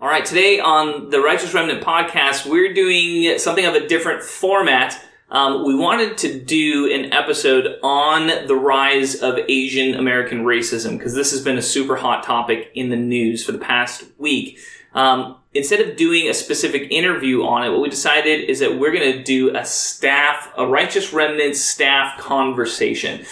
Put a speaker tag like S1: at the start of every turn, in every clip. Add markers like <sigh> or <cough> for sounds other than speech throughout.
S1: All right, today on the Righteous Remnant podcast, we're doing something of a different format. Um, we wanted to do an episode on the rise of Asian American racism because this has been a super hot topic in the news for the past week. Um, instead of doing a specific interview on it, what we decided is that we're going to do a staff, a Righteous Remnant staff conversation.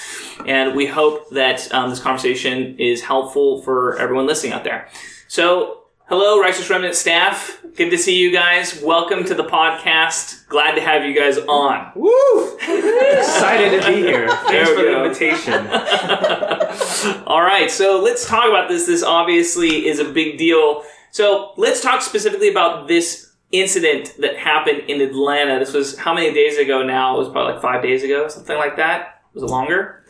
S1: And we hope that um, this conversation is helpful for everyone listening out there. So, hello, Righteous Remnant staff. Good to see you guys. Welcome to the podcast. Glad to have you guys on.
S2: Woo! Excited to be here. <laughs> Thanks for the invitation. <laughs>
S1: All right, so let's talk about this. This obviously is a big deal. So let's talk specifically about this incident that happened in Atlanta. This was how many days ago now? It was probably like five days ago, something like that. Was it longer?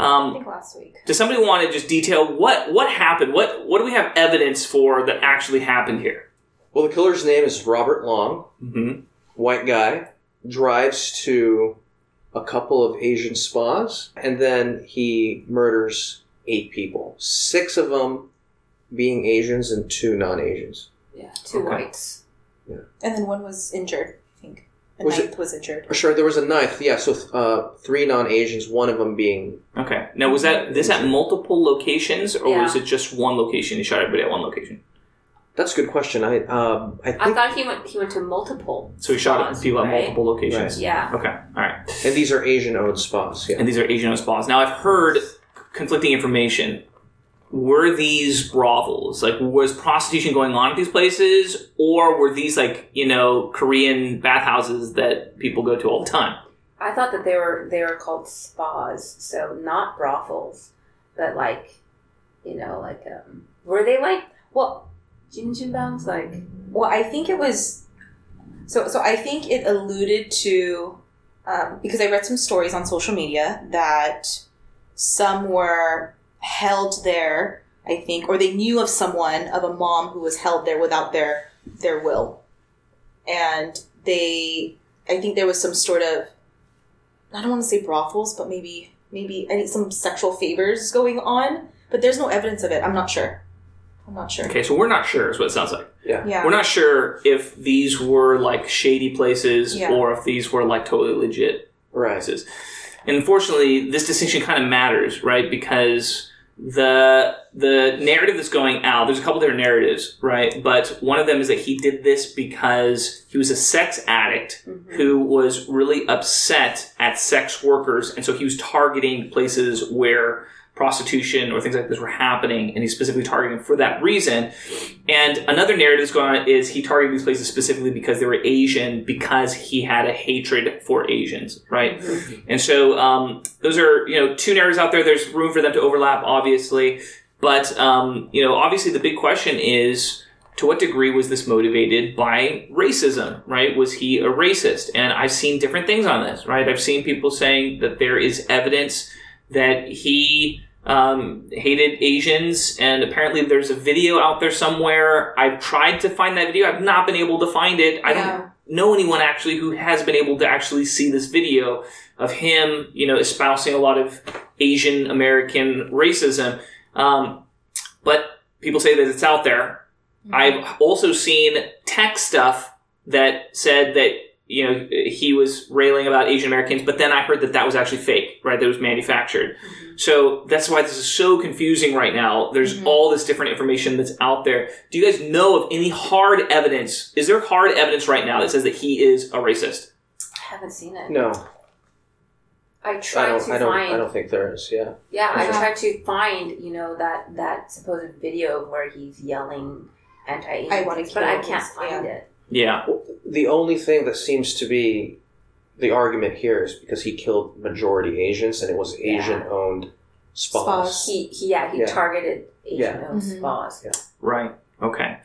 S3: I
S1: Um,
S3: think last week.
S1: does somebody want to just detail what what happened? What what do we have evidence for that actually happened here?
S4: Well, the killer's name is Robert Long,
S1: Mm-hmm.
S4: white guy, drives to a couple of Asian spas, and then he murders eight people. Six of them being Asians and two non Asians.
S3: Yeah, two
S1: Okay.
S3: whites.
S5: And then one was injured, I think. The
S4: Was it-
S5: was injured.
S4: Sure, there was a ninth, yeah, so uh, three non Asians, one of them being.
S1: Okay. Now was that this at multiple locations or
S3: Yeah.
S1: was it just one location? He shot everybody at one location.
S4: That's a good question. I um, I think.
S3: I thought he went. He went to multiple.
S1: So he shot
S3: spas,
S1: at people at multiple locations.
S3: Yeah.
S1: Okay. All right.
S4: and these are Asian owned spas, yeah.
S1: and these are Asian owned spas. Now, I've heard conflicting information. Were these brothels? Like, was prostitution going on at these places, or were these like you know Korean bathhouses that people go to all the time?
S3: I thought that they were they were called spas, so not brothels, but like, you know, like um, were they like well, Jin Bangs like
S5: Well, I think it was. So, so I think it alluded to um, because I read some stories on social media that some were held there. I think, or they knew of someone of a mom who was held there without their their will, and they. I think there was some sort of. I don't want to say brothels, but maybe maybe I think some sexual favors going on, but there's no evidence of it. I'm not sure. I'm not sure.
S1: Okay, so we're not sure. Is what it sounds like.
S5: Yeah. yeah.
S1: We're not sure if these were like shady places
S5: Yeah.
S1: or if these were like totally legit
S4: Right.
S1: prices. And unfortunately, this distinction kind of matters, right? Because the the narrative that's going out, there's a couple different narratives, right? But one of them is that he did this because he was a sex addict mm-hmm. who was really upset at sex workers, and so he was targeting places where prostitution or things like this were happening, and he's specifically targeting for that reason. And another narrative that's going on is he targeted these places specifically because they were Asian, because he had a hatred for Asians, right? And so um, those are you know two narratives out there. There's room for them to overlap, obviously, but um, you know obviously the big question is to what degree was this motivated by racism? Right? Was he a racist? And I've seen different things on this. Right? I've seen people saying that there is evidence that he um, hated Asians, and apparently there's a video out there somewhere. I've tried to find that video. I've not been able to find it. I don't know anyone actually who has been able to actually see this video of him, you know, espousing a lot of Asian American racism. Um, but people say that it's out there. I've also seen tech stuff that said that you know he was railing about Asian Americans, but then I heard that that was actually fake, right? That was manufactured. So that's why this is so confusing right now. There's mm-hmm. all this different information that's out there. Do you guys know of any hard evidence? Is there hard evidence right now that says that he is a racist?
S3: I haven't seen it.
S4: No,
S3: I
S4: I
S3: tried
S4: don't.
S3: to
S4: I don't.
S3: find.
S4: I don't think there is. Yeah.
S3: Yeah, I
S5: Yeah.
S3: tried to find you know that that supposed video where he's yelling anti-Asian
S5: I wanna
S3: but I can't find
S5: yeah.
S3: it.
S1: Yeah.
S4: The only thing that seems to be the argument here is because he killed majority Asians and it was Asian owned spas.
S5: Spas.
S3: He, he yeah, he
S4: Yeah.
S3: targeted Asian
S4: Yeah.
S3: owned
S5: Mhm.
S3: spas.
S1: Right. Okay.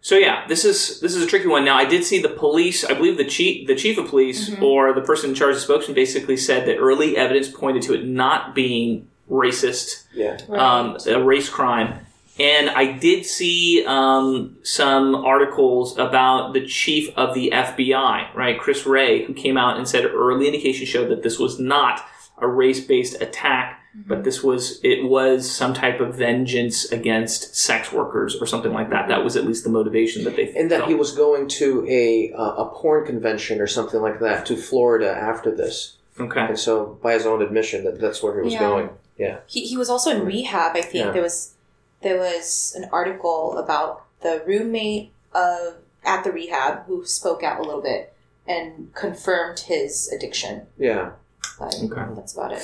S1: So yeah, this is this is a tricky one. Now I did see the police. I believe the chief the chief of police
S5: Mhm.
S1: or the person in charge of spokesman basically said that early evidence pointed to it not being racist,
S4: Yeah.
S1: um, a race crime. And I did see um, some articles about the chief of the FBI, right, Chris Wray, who came out and said early indications showed that this was not a race based attack but this was it was some type of vengeance against sex workers or something like that. That was at least the motivation that they
S4: And that
S1: felt.
S4: he was going to a uh, a porn convention or something like that to Florida after this,
S1: okay.
S4: and so by his own admission, that that's where he was
S5: Yeah.
S4: going. Yeah,
S5: He, he was also in rehab. I think
S4: Yeah.
S5: there was there was an article about the roommate of at the rehab who spoke out a little bit and confirmed his addiction.
S4: yeah.
S5: But
S1: Okay.
S5: that's about it.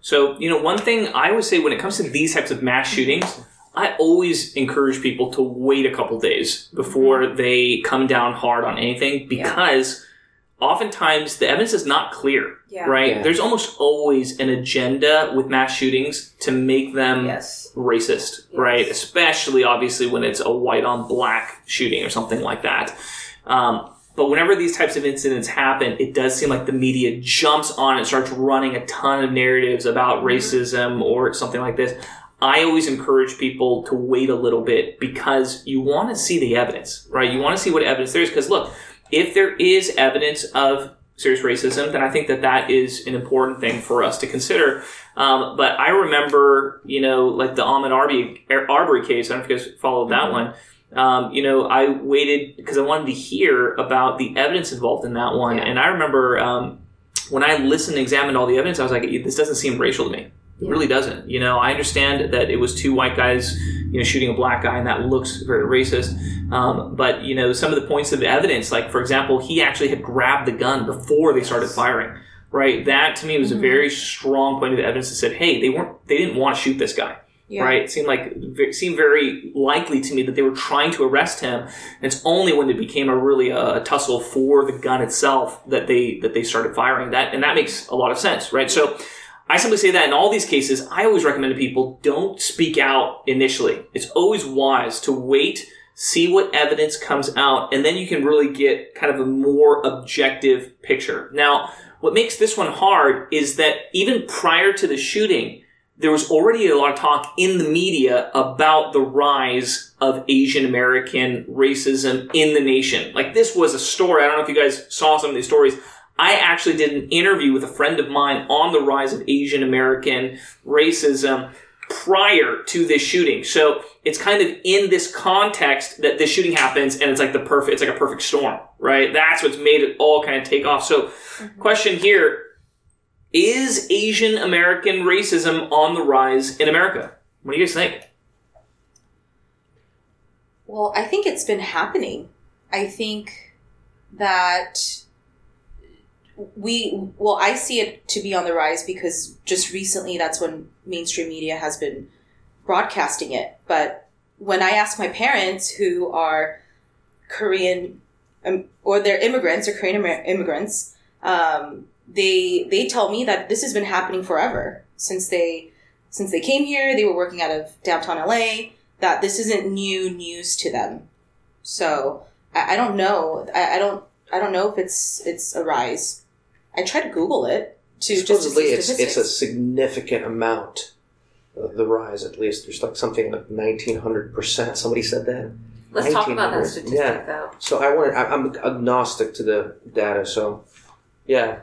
S1: So, you know, one thing I would say when it comes to these types of mass shootings, I always encourage people to wait a couple days before mm-hmm. they come down hard on anything because oftentimes the evidence is not clear,
S3: Yeah.
S1: right?
S4: Yeah.
S1: There's almost always an agenda with mass shootings to make them
S3: Yes.
S1: racist,
S3: Yes.
S1: right? Especially, obviously, when it's a white on black shooting or something like that. Um, but whenever these types of incidents happen, it does seem like the media jumps on and starts running a ton of narratives about racism or something like this. I always encourage people to wait a little bit because you want to see the evidence, right? You want to see what evidence there is. Because look, if there is evidence of serious racism, then I think that that is an important thing for us to consider. Um, but I remember, you know, like the Ahmaud Arbery, Arbery case. I don't know if you guys followed that one. Um, you know, I waited because I wanted to hear about the evidence involved in that one.
S3: Yeah.
S1: And I remember um, when I listened and examined all the evidence, I was like, this doesn't seem racial to me. It really doesn't. You know, I understand that it was two white guys, you know, shooting a black guy, and that looks very racist. Um, but you know, some of the points of evidence, like for example, he actually had grabbed the gun before they started firing. Right. That to me was a very strong point of evidence that said, hey, they weren't, they didn't want to shoot this guy
S5: Yeah.
S1: right? It seemed like it seemed very likely to me that they were trying to arrest him. And it's only when it became a really uh, a tussle for the gun itself that they that they started firing that, and that makes a lot of sense, right? So. I simply say that in all these cases, I always recommend to people don't speak out initially. It's always wise to wait, see what evidence comes out, and then you can really get kind of a more objective picture. Now, what makes this one hard is that even prior to the shooting, there was already a lot of talk in the media about the rise of Asian American racism in the nation. Like this was a story. I don't know if you guys saw some of these stories. I actually did an interview with a friend of mine on the rise of Asian American racism prior to this shooting. So it's kind of in this context that this shooting happens and it's like the perfect, it's like a perfect storm, right? That's what's made it all kind of take off. So mm-hmm. question here, is Asian American racism on the rise in America? What do you guys think?
S5: Well, I think it's been happening. I think that we, well, I see it to be on the rise because just recently that's when mainstream media has been broadcasting it. But when I ask my parents who are Korean um, or they're immigrants or Korean Amer- immigrants, um, they they tell me that this has been happening forever since they since they came here. They were working out of downtown LA. That this isn't new news to them. So I, I don't know. I, I don't. I don't know if it's it's a rise. I tried to Google it to just to see
S4: it's it's a significant amount. of The rise, at least, there's like something like nineteen hundred percent. Somebody said that.
S3: Let's talk about that statistic
S4: yeah.
S3: though.
S4: So I want. I, I'm agnostic to the data. So, yeah.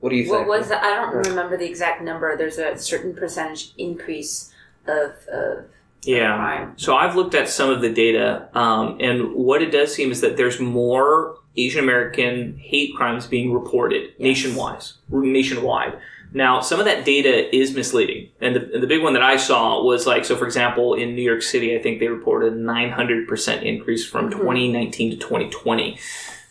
S4: What do you
S3: What
S4: think?
S3: was that? I don't
S4: Right.
S3: remember the exact number. There's a certain percentage increase of, of
S1: Yeah.
S3: crime.
S1: So I've looked at some of the data, um, and what it does seem is that there's more Asian American hate crimes being reported nationwide. Nationwide. Now, some of that data is misleading, and the, and the big one that I saw was like, so for example, in New York City, I think they reported a 900% increase from 2019 to 2020.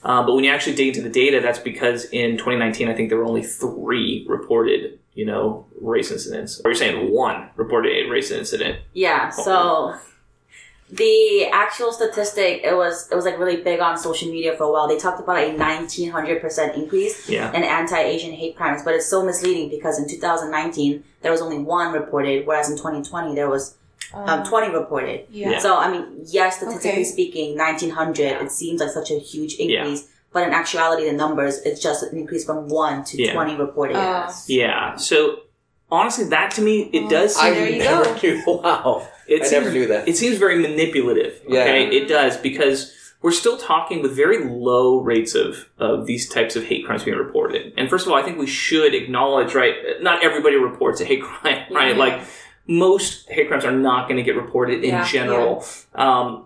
S1: Uh, but when you actually dig into the data, that's because in 2019, I think there were only three reported, you know, race incidents. Or you're saying one reported a race incident.
S6: Yeah, so the actual statistic it was it was like really big on social media for a while. They talked about a nineteen hundred percent increase
S1: Yeah.
S6: in anti-Asian hate crimes, but it's so misleading because in 2019 there was only one reported, whereas in 2020 there was um, 20 reported.
S5: yeah.
S6: So I mean, yes, statistically
S5: Okay.
S6: speaking, 1900 it seems like such a huge increase, but in actuality, the numbers it's just an increase from one to
S1: Yeah.
S6: 20 reported.
S5: Uh,
S1: Yeah. So honestly, that to me, it does
S4: I
S1: seem.
S5: there you
S4: never
S5: go.
S4: knew. <laughs> Wow.
S1: It
S4: I
S1: seems,
S4: never knew that.
S1: It seems very manipulative.
S4: Yeah.
S1: Okay, it does because we're still talking with very low rates of, of these types of hate crimes being reported. And first of all, I think we should acknowledge, right? Not everybody reports a hate crime, <laughs> right?
S3: Yeah.
S1: Like most hate crimes are not going to get reported in
S3: Yeah,
S1: general. Um,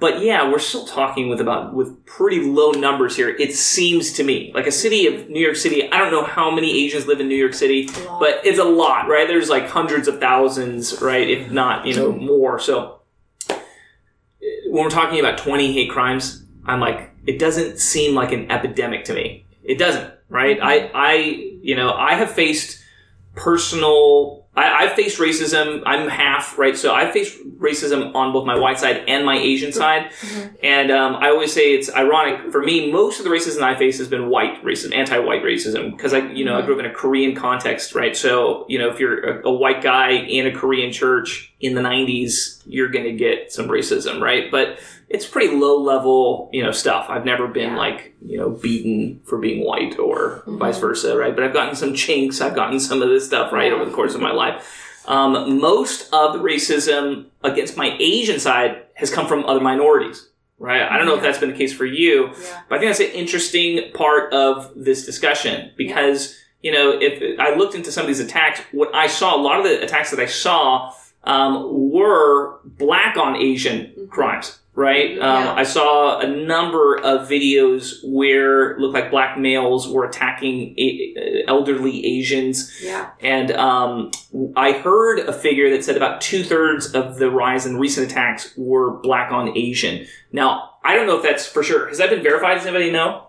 S1: but yeah, we're still talking with about with pretty low numbers here. It seems to me like a city of New York City. I don't know how many Asians live in New York City, but it's a lot, right? There's like hundreds of thousands, right? If not, you know, more. So when we're talking about 20 hate crimes, I'm like, it doesn't seem like an epidemic to me. It doesn't, right? I, I, you know, I have faced personal. I, I've faced racism. I'm half, right? So I've faced racism on both my white side and my Asian side. And um, I always say it's ironic for me. Most of the racism I face has been white racism, anti-white racism, because I, you know, I grew up in a Korean context, right? So you know, if you're a, a white guy in a Korean church in the '90s, you're going to get some racism, right? But it's pretty low level, you know, stuff. I've never been
S3: Yeah.
S1: like, you know, beaten for being white or vice versa, right? But I've gotten some chinks. I've gotten some of this stuff, right, over the course of my life. Um, most of the racism against my Asian side has come from other minorities, right? I don't know if that's been the case for you,
S3: Yeah.
S1: but I think that's an interesting part of this discussion because, you know, if I looked into some of these attacks, what I saw, a lot of the attacks that I saw um, were black on Asian crimes, right? Um,
S3: Yeah.
S1: I saw a number of videos where it looked like black males were attacking a- elderly Asians.
S3: Yeah.
S1: And um, I heard a figure that said about two thirds of the rise in recent attacks were black on Asian. Now, I don't know if that's for sure. Has that been verified? Does anybody know?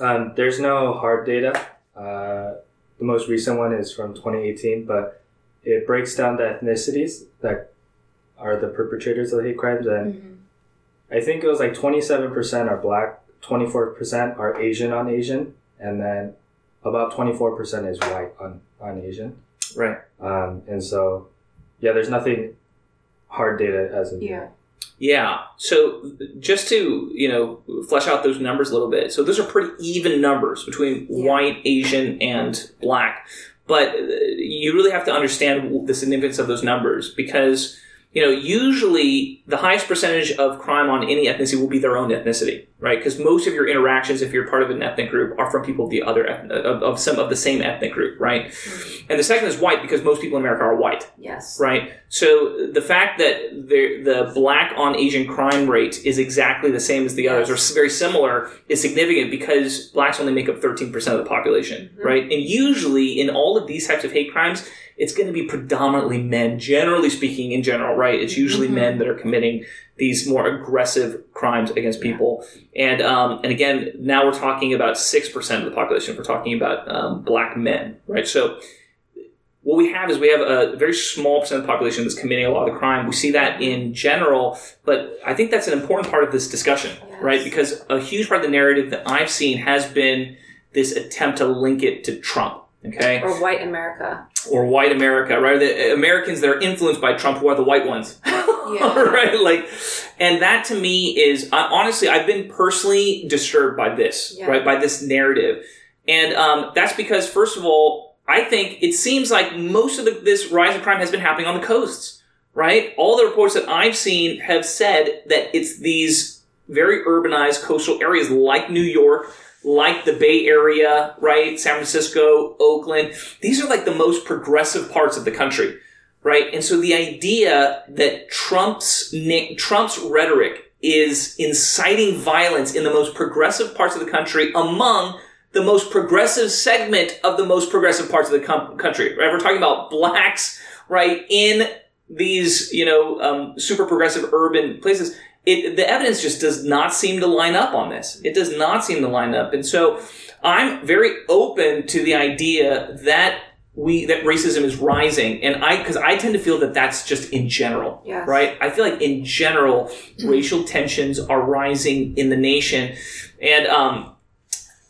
S2: Um, there's no hard data. Uh, the most recent one is from 2018, but it breaks down the ethnicities that are the perpetrators of the hate crimes, and I think it was like 27% are black, 24% are Asian on Asian, and then about 24% is white on, on Asian.
S1: Right.
S2: Um, and so, yeah, there's nothing hard data as of
S3: Yeah.
S2: yet.
S1: Yeah. So just to, you know, flesh out those numbers a little bit. So those are pretty even numbers between
S3: Yeah.
S1: white, Asian, and black. But uh, you really have to understand the significance of those numbers because, you know, usually the highest percentage of crime on any ethnicity will be their own ethnicity, right? Because most of your interactions, if you're part of an ethnic group, are from people of the other, eth- of, of some of the same ethnic group, right? Mm-hmm. And the second is white because most people in America are white
S3: Yes.
S1: right? So the fact that the the black on Asian crime rate is exactly the same as the others, or very similar, is significant because blacks only make up thirteen percent of the population, mm-hmm. right? And usually in all of these types of hate crimes, it's going to be predominantly men. Generally speaking, in general, right? It's usually men that are committing these more aggressive crimes against people. And um, and again, now we're talking about six percent of the population. We're talking about um, black men, right? So what we have is we have a very small percent of the population that's committing a lot of the crime. We see that in general, but I think that's an important part of this discussion,
S3: Yes.
S1: right? Because a huge part of the narrative that I've seen has been this attempt to link it to Trump, okay,
S3: Or white America.
S1: or white America, right? The Americans that are influenced by Trump who are the white ones, <laughs> <laughs>
S3: Yeah.
S1: right? Like, and that to me is honestly, I've been personally disturbed by this,
S3: Yeah.
S1: right? By this narrative, and um, that's because first of all, I think it seems like most of the, this rise of crime has been happening on the coasts, right? All the reports that I've seen have said that it's these very urbanized coastal areas like New York. Like the Bay Area, right? San Francisco, Oakland. These are like the most progressive parts of the country right? And so the idea that Trump's Trump's rhetoric is inciting violence in the most progressive parts of the country among the most progressive segment of the most progressive parts of the com- country. Right? We're talking about blacks, right, in these you know um, super progressive urban places. It, the evidence just does not seem to line up on this. It does not seem to line up, and so I'm very open to the idea that we that racism is rising, and I because I tend to feel that that's just in general,
S3: Yes.
S1: right? I feel like in general, racial tensions are rising in the nation, and um,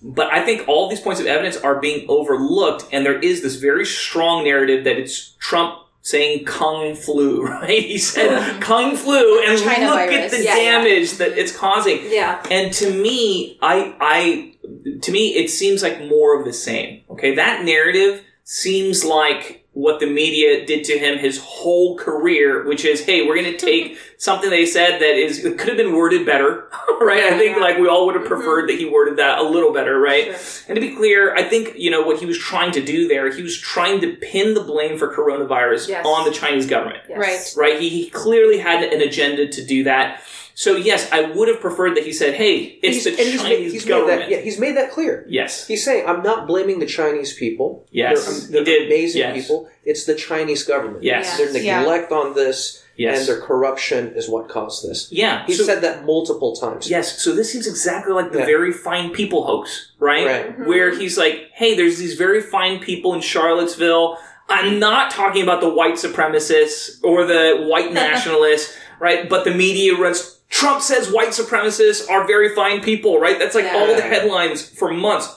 S1: but I think all these points of evidence are being overlooked, and there is this very strong narrative that it's Trump saying "kung flu," <laughs> right? He said "kung flu," and
S5: China
S1: look at
S5: virus.
S1: the
S3: Yeah, yeah.
S1: damage that it's causing.
S3: Yeah.
S1: And to me, I, I, to me, it seems like more of the same. Okay, that narrative seems like what the media did to him his whole career, which is, hey, we're going to take <laughs> something they said that is could have been worded better, <laughs> right? I think
S3: Yeah.
S1: like we all would have mm-hmm. preferred that he worded that a little better, right?
S3: Sure.
S1: And to be clear, I think you know what he was trying to do there. He was trying to pin the blame for coronavirus
S3: Yes.
S1: on the Chinese government
S3: Yes.
S5: Right.
S1: right? He, he clearly had an agenda to do that. So yes, I would have preferred that he said, "Hey, it's
S4: He's,
S1: the
S4: and he's,
S1: Chinese
S4: made, he's made
S1: government."
S4: that. Yeah, he's made that clear.
S1: Yes,
S4: He's saying, "I'm not blaming the Chinese people.
S1: Yes,
S4: they're,
S1: he
S4: they're
S1: did.
S4: amazing
S1: Yes.
S4: people. It's the Chinese government.
S1: Yes.
S4: their
S5: Yeah.
S4: neglect on this
S1: yes,
S4: and their corruption is what caused this.
S1: yeah.
S4: He
S1: so,
S4: said that multiple times.
S1: yes. So this seems exactly like the
S4: Yeah.
S1: very fine people hoax, right?
S4: Right. Mm-hmm.
S1: Where he's like, "Hey, there's these very fine people in Charlottesville. I'm not talking about the white supremacists or the white <laughs> nationalists, right? But the media runs." Trump says white supremacists are very fine people, right? That's like
S3: Yeah.
S1: all the headlines for months.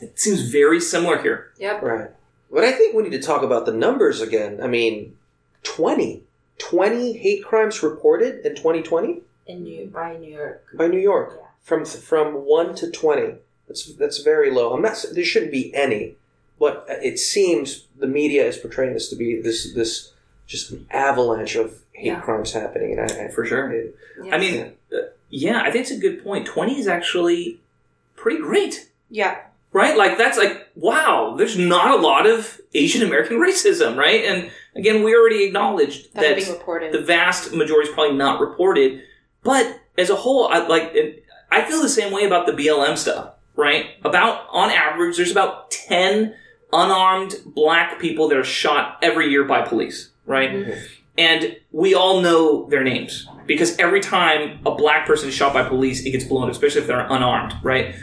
S1: It seems very similar here.
S3: Yep.
S4: Right. But I think we need to talk about the numbers again. I mean, 20. 20 hate crimes reported in 2020
S6: in New by New York.
S4: by New York. From from 1 to 20. That's that's very low. I'm not there shouldn't be any. But it seems the media is portraying this to be this this just an avalanche of hate
S3: Yeah.
S4: crimes happening and I, I
S1: For sure.
S4: it-
S3: Yes.
S1: I mean, uh, yeah, I think it's a good point. 20 is actually pretty great,
S5: Yeah.
S1: right? Like, that's like, wow, there's not a lot of Asian American racism, right? And again, we already acknowledged
S5: That's
S1: that
S5: being reported.
S1: the vast majority is probably not reported. But as a whole, I like, it- I feel the same way about the BLM stuff, right? About, on average, there's about 10 unarmed black people that are shot every year by police, right?
S3: Mm-hmm.
S1: And we all know their names because every time a black person is shot by police, it gets blown up, especially if they're unarmed, right?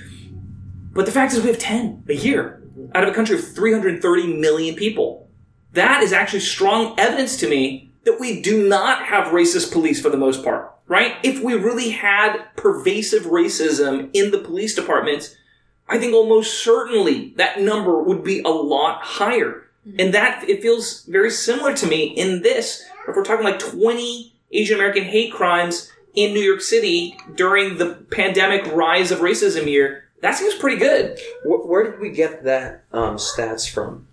S1: But the fact is, we have 10 a year out of a country of 330 million people. That is actually strong evidence to me that we do not have racist police for the most part, right? If we really had pervasive racism in the police departments, I think almost certainly that number would be a lot higher. And that, it feels very similar to me in this. If we're talking like 20 Asian American hate crimes in New York City during the pandemic rise of racism year, that seems pretty good.
S4: where, where did we get that um, stats from?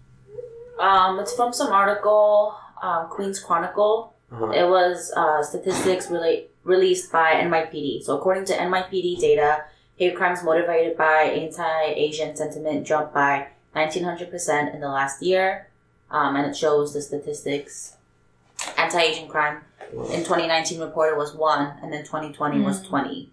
S6: Um, it's from some article, um, Queens Chronicle.
S4: Uh-huh.
S6: It was uh, statistics relate, released by NYPD. So according to NYPD data, hate crimes motivated by anti-Asian sentiment jumped by 1900% in the last year. Um, and it shows the statistics. Anti-Asian crime in 2019 reported was 1, and then 2020 was hmm. 20.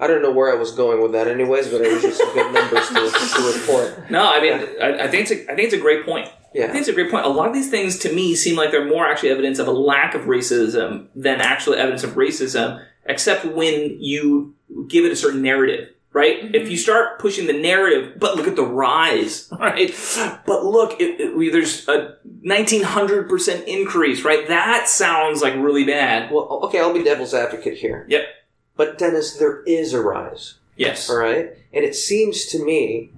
S4: I don't know where I was going with that, anyways, but it was just good numbers to, to report.
S1: No, I mean, I, I think it's a, I think it's a great point.
S4: Yeah.
S1: I think it's a great point. A lot of these things to me seem like they're more actually evidence of a lack of racism than actually evidence of racism, except when you give it a certain narrative, right? If you mm-hmm. start pushing the narrative, but look at the rise, <laughs> right? But look, it, it, we- there's a 1900% increase, right? That sounds like really bad.
S4: Well, okay, I'll be devil's advocate here.
S1: Yep.
S4: But Dennis, there is a rise,
S1: Yes.
S4: all right? And it seems to me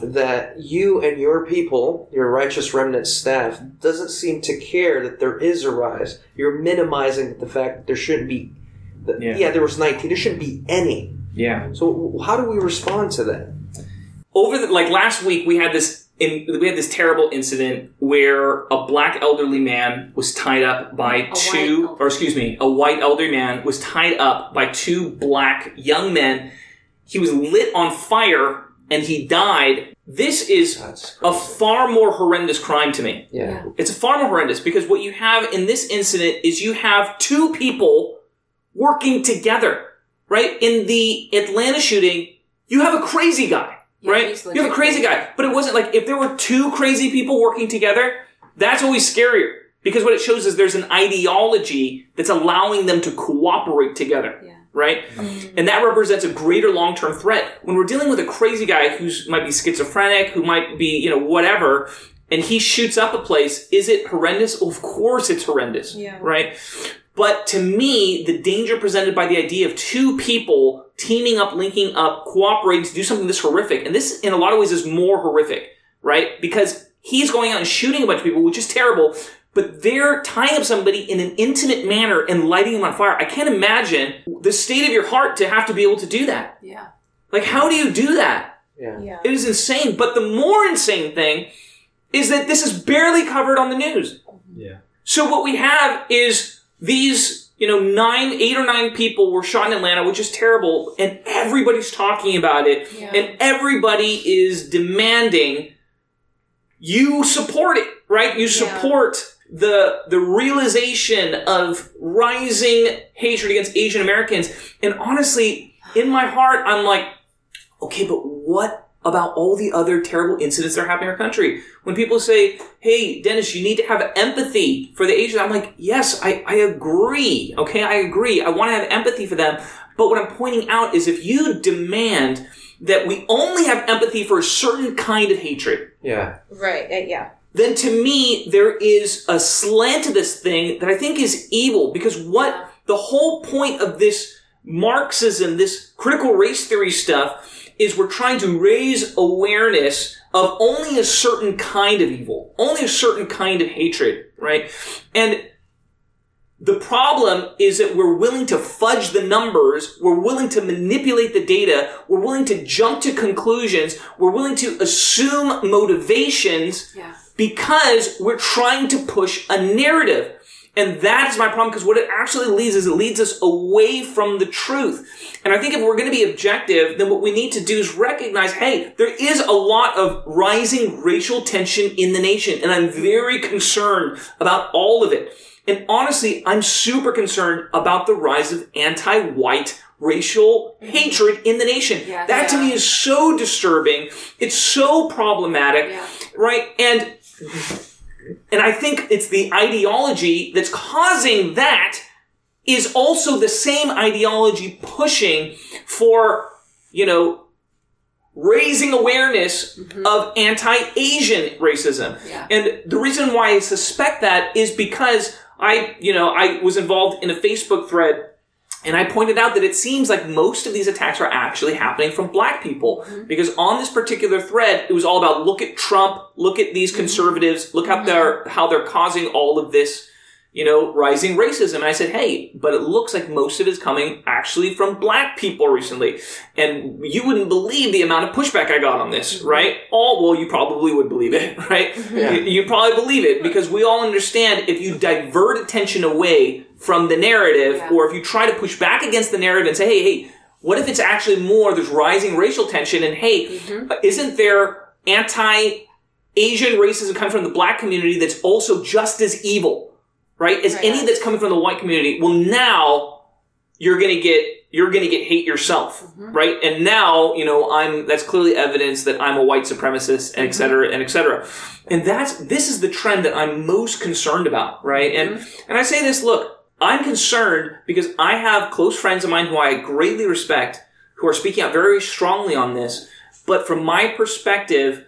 S4: that you and your people, your righteous remnant staff, doesn't seem to care that there is a rise. You're minimizing the fact that there shouldn't be. That,
S1: Yeah.
S4: yeah. there was 19. There shouldn't be any.
S1: Yeah.
S4: So how do we respond to that?
S1: over the like last week we had this in, we had this terrible incident where a black elderly man was tied up by
S6: white
S1: two or excuse me a white elderly man was tied up by two black young men. He was lit on fire and he died. This is a far more horrendous crime to me.
S4: Yeah.
S1: it's a far more horrendous because what you have in this incident is you have two people working together, right? In the Atlanta shooting, you have a crazy guy,
S3: Yeah,
S1: right? You have a crazy guy. But it wasn't like if there were two crazy people working together, that's always scarier. Because what it shows is there's an ideology that's allowing them to cooperate together.
S3: Yeah.
S1: Right? Mm. And that represents a greater long term threat. When we're dealing with a crazy guy who's might be schizophrenic, who might be, you know, whatever, and he shoots up a place, is it horrendous? Of course it's horrendous.
S5: Yeah.
S1: Right? But to me, the danger presented by the idea of two people teaming up, linking up, cooperating to do something this horrific, and this in a lot of ways is more horrific, right? Because he's going out and shooting a bunch of people, which is terrible, but they're tying up somebody in an intimate manner and lighting them on fire. I can't imagine the state of your heart to have to be able to do that.
S3: Yeah.
S1: Like, how do you do that?
S4: Yeah.
S5: Yeah.
S1: It is insane. But the more insane thing is that this is barely covered on the news.
S2: Yeah.
S1: So what we have is these, you know, nine, eight or nine people were shot in Atlanta, which is terrible, and everybody's talking about it,
S3: Yeah.
S1: and everybody is demanding you support it, right? You support the the realization of rising hatred against Asian Americans. And honestly, in my heart, I'm like, okay, but what about all the other terrible incidents that are happening in our country? When people say, hey, Dennis, you need to have empathy for the Asians, I'm like, yes, I, I agree. Okay, I agree. I want to have empathy for them. But what I'm pointing out is if you demand that we only have empathy for a certain kind of hatred,
S4: Yeah.
S5: Right. uh, yeah.
S1: then to me there is a slant to this thing that I think is evil because what the whole point of this Marxism, this critical race theory stuff, is we're trying to raise awareness of only a certain kind of evil, only a certain kind of hatred, right? And the problem is that we're willing to fudge the numbers, we're willing to manipulate the data, we're willing to jump to conclusions, we're willing to assume motivations
S3: Yeah.
S1: because we're trying to push a narrative. And that is my problem because what it actually leads is it leads us away from the truth. And I think if we're going to be objective, then what we need to do is recognize, hey, there is a lot of rising racial tension in the nation. And I'm very concerned about all of it. And honestly, I'm super concerned about the rise of anti-white racial mm-hmm. hatred in the nation.
S3: Yeah.
S1: that to me is so disturbing. It's so problematic,
S3: Yeah.
S1: right? And and I think it's the ideology that's causing that is also the same ideology pushing for, you know, raising awareness mm-hmm. of anti-Asian racism.
S3: Yeah.
S1: And the reason why I suspect that is because I, you know, I was involved in a Facebook thread and I pointed out that it seems like most of these attacks are actually happening from black people. Mm-hmm. Because on this particular thread, it was all about look at Trump, look at these mm-hmm. conservatives, look how mm-hmm. they're, how they're causing all of this, you know, rising racism. And I said, hey, but it looks like most of it is coming actually from black people recently. And you wouldn't believe the amount of pushback I got on this, mm-hmm. right? All, well, you probably would believe it, <laughs> right? Mm-hmm.
S4: Yeah.
S1: You, you probably believe it because we all understand if you divert attention away from the narrative
S3: Yeah.
S1: or if you try to push back against the narrative and say, hey, hey, what if it's actually more, there's rising racial tension and hey, mm-hmm. isn't there anti Asian racism coming from the black community that's also just as evil, right? As
S5: Right.
S1: any that's coming from the white community. Well, now you're gonna get you're gonna get hate yourself, mm-hmm. right? And now you know I'm that's clearly evidence that I'm a white supremacist, and et mm-hmm. cetera, and et cetera. And that's this is the trend that I'm most concerned about, right? And mm-hmm. and I say this, look, I'm concerned because I have close friends of mine who I greatly respect who are speaking out very strongly on this. But from my perspective,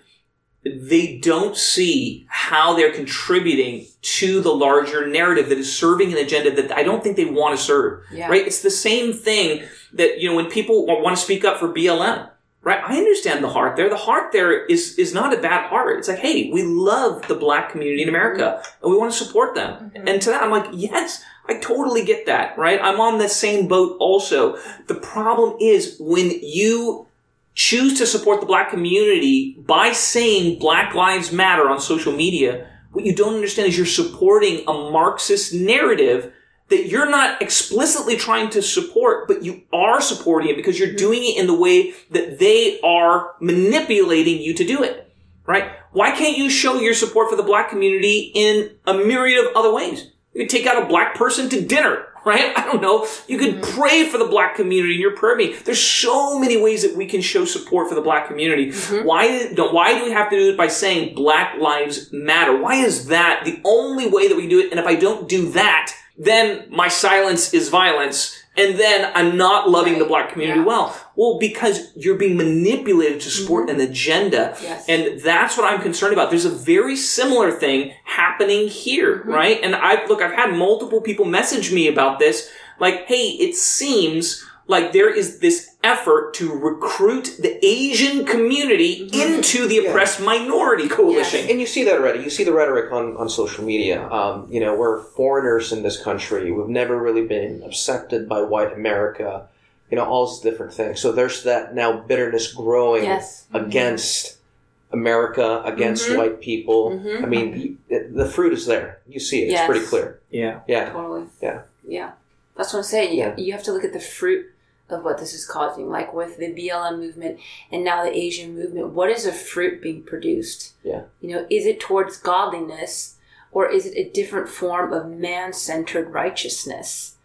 S1: they don't see how they're contributing to the larger narrative that is serving an agenda that I don't think they want to serve.
S3: Yeah.
S1: Right? It's the same thing that, you know, when people want to speak up for BLM, right? I understand the heart there. The heart there is, is not a bad heart. It's like, hey, we love the black community in America and we want to support them. Mm-hmm. And to that, I'm like, yes, I totally get that, right? I'm on the same boat also. The problem is when you choose to support the black community by saying Black Lives Matter on social media, what you don't understand is you're supporting a Marxist narrative that you're not explicitly trying to support, but you are supporting it because you're doing it in the way that they are manipulating you to do it. Right? Why can't you show your support for the black community in a myriad of other ways? You could take out a black person to dinner, right? I don't know. You could mm-hmm. pray for the black community in your prayer meeting. There's so many ways that we can show support for the black community. Mm-hmm. Why don't, why do we have to do it by saying Black Lives Matter? Why is that the only way that we do it? And if I don't do that, then my silence is violence. And then I'm not loving the black community
S3: Yeah.
S1: well. Well, because you're being manipulated to support mm-hmm. an agenda.
S3: Yes.
S1: And that's what I'm concerned about. There's a very similar thing happening here, mm-hmm. right? And I look, I've had multiple people message me about this. Like, hey, it seems like there is this effort to recruit the Asian community into the oppressed minority coalition.
S4: And you see that already. You see the rhetoric on, on social media. Um, you know, we're foreigners in this country. We've never really been accepted by white America. You know, all these different things. So there's that now bitterness growing
S3: Yes.
S4: against America against
S3: Mhm.
S4: white people.
S3: Mhm.
S4: I mean, you, the fruit is there. You see it. It's pretty clear.
S1: Yeah.
S4: Yeah.
S3: Totally.
S4: Yeah.
S3: Yeah. That's what I'm saying. You,
S4: Yeah.
S3: you have to look at the fruit of what this is causing, like with the BLM movement and now the Asian movement. What is a fruit being produced?
S4: Yeah.
S3: You know, is it towards godliness or is it a different form of man centered righteousness?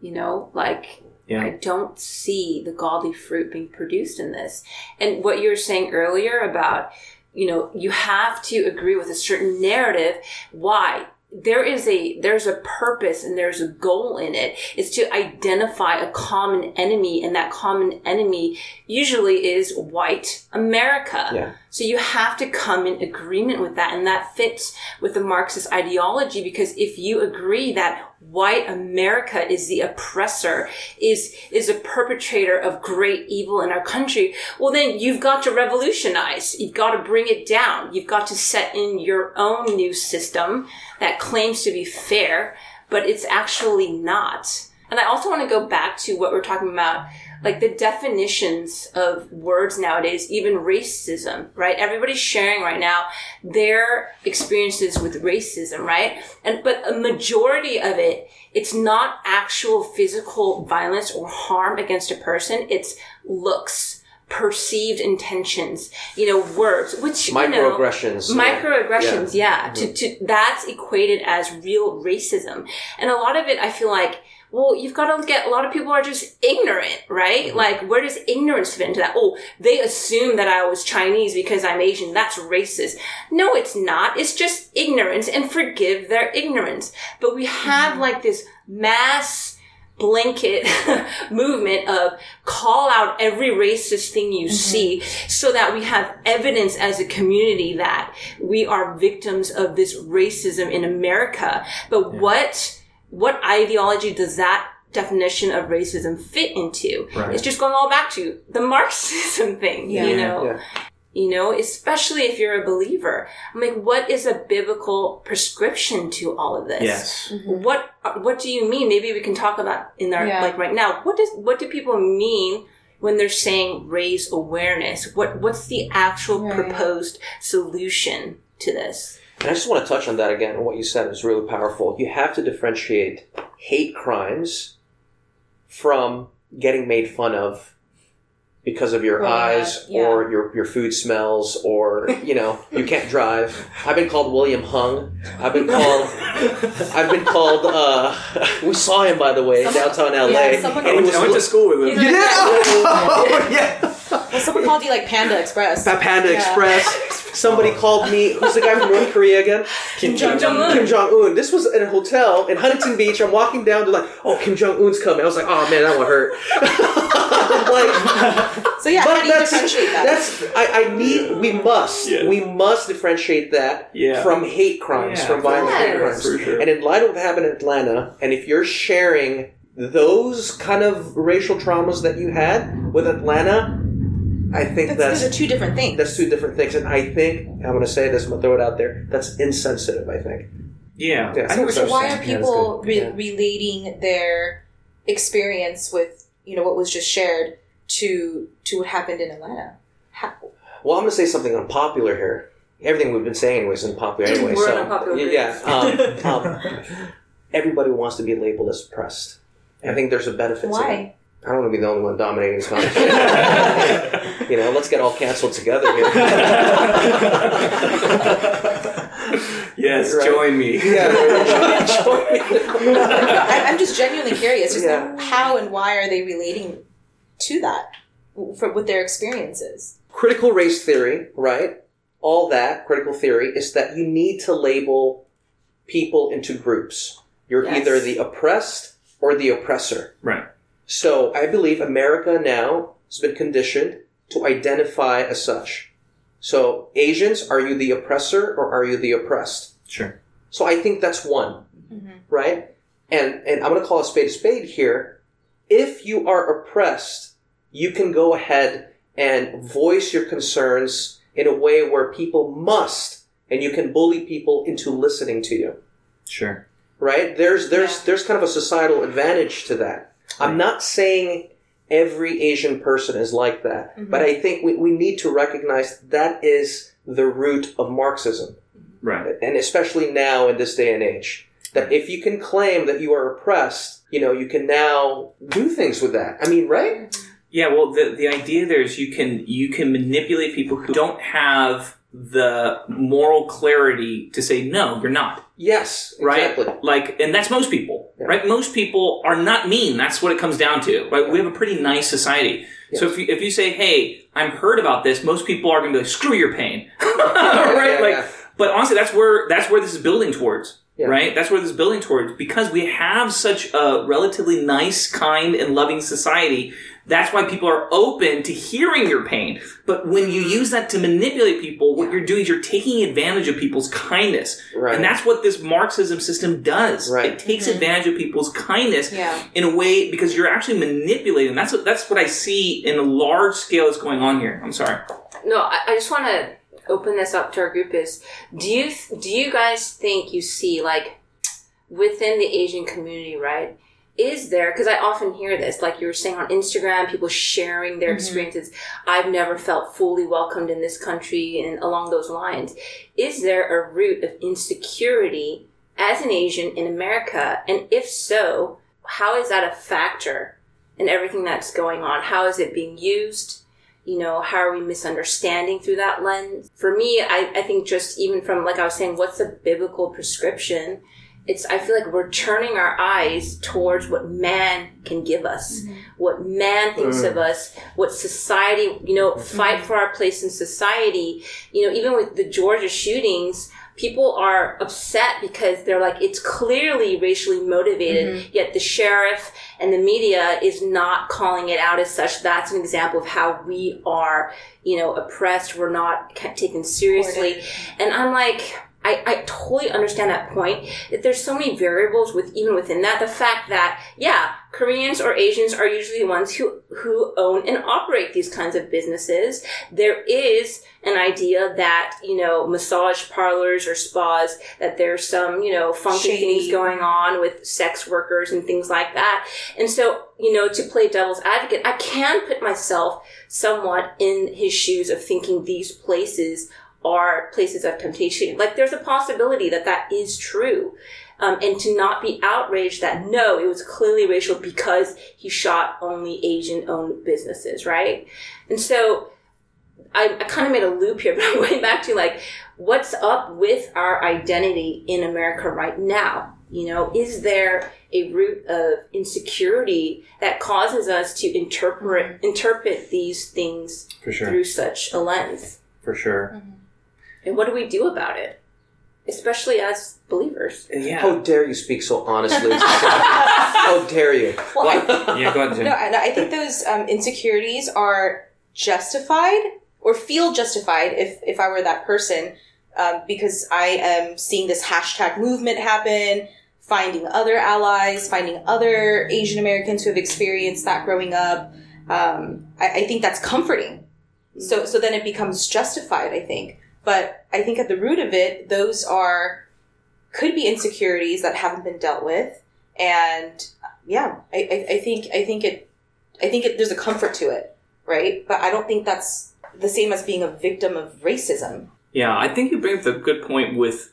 S3: You know, like
S1: Yeah.
S3: I don't see the godly fruit being produced in this. And what you were saying earlier about, you know, you have to agree with a certain narrative. Why? There is a there's a purpose and there's a goal in it. It's to identify a common enemy, and that common enemy usually is white America.
S4: Yeah.
S3: So you have to come in agreement with that, and that fits with the Marxist ideology because if you agree that white America is the oppressor, is is a perpetrator of great evil in our country, well then you've got to revolutionize. You've got to bring it down. You've got to set in your own new system that claims to be fair, but it's actually not. And I also want to go back to what we're talking about, like the definitions of words nowadays, even racism, right? Everybody's sharing right now their experiences with racism, right? And, but a majority of it, it's not actual physical violence or harm against a person. It's looks, perceived intentions, you know, words, which, you know,
S4: Microaggressions.
S3: microaggressions yeah, to, to that's equated as real racism and a lot of it i feel like well you've got to look at a lot of people are just ignorant right? Mm-hmm. Like where does ignorance fit into that? Oh they assume that i was chinese because i'm asian. That's racist. No it's not. It's just ignorance and forgive their ignorance. But we have mm-hmm. like this mass blanket <laughs> movement of call out every racist thing you mm-hmm. see so that we have evidence as a community that we are victims of this racism in America. But what what ideology does that definition of racism fit into?
S1: Right.
S3: It's just going all back to the <laughs> Marxism thing,
S5: Yeah.
S3: you know
S4: Yeah.
S3: you know, especially if you're a believer. I'm like, what is a biblical prescription to all of this?
S1: Yes. Mm-hmm.
S3: What uh, What do you mean? Maybe we can talk about in our
S5: Yeah.
S3: like right now. What does What do people mean when they're saying raise awareness? What What's the actual
S5: Right.
S3: proposed solution to this?
S4: And I just want to touch on that again. What you said is really powerful. You have to differentiate hate crimes from getting made fun of because of your
S5: Growing
S4: eyes
S5: yeah.
S4: or your, your food smells or you know you can't drive. I've been called William Hung. I've been called. I've been called. Uh, we saw him by the way
S5: Someone-
S4: downtown LA.
S5: yeah, someone-
S1: I
S4: and he
S1: went,
S4: was
S1: I went to school with him.
S4: You did? <laughs> Oh, yeah. <laughs>
S5: Well, someone called you like Panda Express.
S4: That Panda
S5: Yeah. <laughs>
S4: Express. Somebody called me. Who's the guy from North Korea again?
S1: Kim
S3: Jong-
S1: Jong-un.
S4: Kim Jong Un. This was in a hotel in Huntington Beach. I'm walking down. They're like, "Oh, Kim Jong Un's coming." I was like, "Oh man, that one hurt." <laughs> like,
S5: So yeah,
S4: but
S5: how do you
S4: that's
S5: differentiate that?
S4: that's I, I need. We must.
S1: Yeah.
S4: We must differentiate that
S1: Yeah.
S4: from hate crimes,
S1: Yeah,
S4: from violent hate crimes.
S1: Sure.
S4: And in light of what happened in Atlanta, and if you're sharing those kind of racial traumas that you had with Atlanta, I think
S5: That's-
S4: that's
S5: those are two different things.
S4: that's two different things. And I think I'm going to say this. I'm going to throw it out there. That's insensitive. I think.
S1: Yeah.
S4: Yeah.
S1: I think
S5: so
S1: that's
S5: why are people
S1: good.
S5: re-
S4: Yeah.
S5: relating their experience with you know what was just shared to to what happened in Atlanta? How,
S4: Well, I'm going to say something unpopular here. Everything we've been saying was unpopular <laughs> anyway.
S3: We're
S4: so
S3: unpopular group.
S4: yeah, um, <laughs> um, everybody wants to be labeled as oppressed. I think there's a benefit to that.
S5: why?
S4: I don't want to be the only one dominating this conversation. <laughs> you know, let's get all canceled together here. <laughs>
S1: yes,
S4: Right.
S1: join me.
S4: yeah,
S5: I, <laughs> I'm just genuinely curious. Just
S4: Yeah.
S5: how and why are they relating to that for, with their experiences?
S4: critical race theory, right? All that critical theory is that you need to label people into groups. You're
S3: Yes.
S4: either the oppressed or the oppressor.
S1: Right.
S4: So I believe America now has been conditioned to identify as such. So Asians, are you the oppressor or are you the oppressed?
S1: Sure.
S4: So I think that's one, mm-hmm. right? And and I'm going to call a spade a spade here. If you are oppressed, you can go ahead and voice your concerns in a way where people must, and you can bully people into listening to you
S1: Sure.
S4: right? There's there's
S5: Yeah.
S4: there's kind of a societal advantage to that. I'm not saying every Asian person is like that, mm-hmm. but I think we, we need to recognize that is the root of Marxism,
S1: Right.
S4: and especially now in this day and age. That if you can claim that you are oppressed, you know, you can now do things with that. I mean, right?
S1: Yeah, well, the the idea there is you can you can manipulate people who don't have the moral clarity to say no, you're not.
S4: Yes,
S1: Right?
S4: exactly.
S1: Like, and that's most people,
S4: Yeah.
S1: right? Most people are not mean. That's what it comes down to, right? We have a pretty nice society. So if you, if you say, "Hey, I'm hurt about this," most people are going to be like, "Screw your pain," <laughs> right?
S4: Yeah,
S1: like,
S4: yeah.
S1: but honestly, that's where that's where this is building towards, right? That's where this is building towards because we have such a relatively nice, kind, and loving society. That's why people are open to hearing your pain. But when you use that to manipulate people, what you're doing is you're taking advantage of people's kindness.
S4: Right.
S1: And that's what this Marxism system does.
S4: Right.
S1: It takes mm-hmm. advantage of people's kindness
S5: Yeah.
S1: in a way because you're actually manipulating. That's what that's what I see in a large scale that's going on here. I'm sorry.
S3: No, I, I just want to open this up to our group. Is do you do you guys think you see like within the Asian community, right? Is there because I often hear this, like you were saying on Instagram, people sharing their mm-hmm. experiences. I've never felt fully welcomed in this country, and along those lines, is there a root of insecurity as an Asian in America? And if so, how is that a factor in everything that's going on? How is it being used? you know, how are we misunderstanding through that lens? For me, I, I think just even from, like I was saying, what's the biblical prescription? It's, I feel like we're turning our eyes towards what man can give us, mm-hmm. what man thinks of mm. us, what society, you know, mm-hmm. fight for our place in society. You know, even with the Georgia shootings, people are upset because they're like, it's clearly racially motivated, mm-hmm. yet the sheriff and the media is not calling it out as such. That's an example of how we are, you know, oppressed. We're not ca- taken seriously. And I'm like, I, I totally understand that point. That there's so many variables with even within that. The fact that, yeah, Koreans or Asians are usually the ones who, who own and operate these kinds of businesses. There is an idea that, you know, massage parlors or spas, that there's some, you know, funky
S5: Shady.
S3: things going on with sex workers and things like that. And so, you know, to play devil's advocate, I can put myself somewhat in his shoes of thinking these places are places of temptation. Like there's a possibility that that is true. Um, and to not be outraged that no, it was clearly racial because he shot only Asian owned businesses, right? And so I, I kind of made a loop here, <laughs> but I'm going back to like, what's up with our identity in America right now? You know, is there a root of insecurity that causes us to interpret interpret these things
S1: For
S3: through such a lens?
S1: For sure.
S3: And what do we do about it? Especially as believers.
S1: Yeah.
S4: How dare you speak so honestly? <laughs> How dare you?
S5: Well, I-
S1: yeah, go ahead, Jim.
S5: No, and I think those um, insecurities are justified or feel justified if, if I were that person, um, because I am seeing this hashtag movement happen, finding other allies, finding other Asian Americans who have experienced that growing up. Um, I, I think that's comforting. So, so then it becomes justified, I think. But I think at the root of it, those are, could be insecurities that haven't been dealt with. And yeah, I, I, I think, I think it, I think it, there's a comfort to it, right? But I don't think that's the same as being a victim of racism.
S1: Yeah, I think you bring up a good point with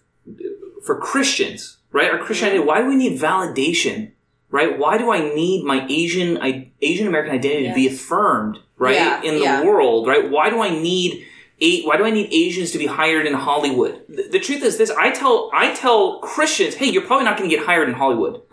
S1: for Christians, right? Our Christianity. Mm-hmm. Why do we need validation, right? Why do I need my Asian I, Asian American identity to be affirmed, right,
S5: Yeah,
S1: in the
S5: yeah.
S1: world, right? Why do I need a, why do I need Asians to be hired in Hollywood? The, the truth is this: I tell I tell Christians, hey, you're probably not going to get hired in Hollywood, <laughs>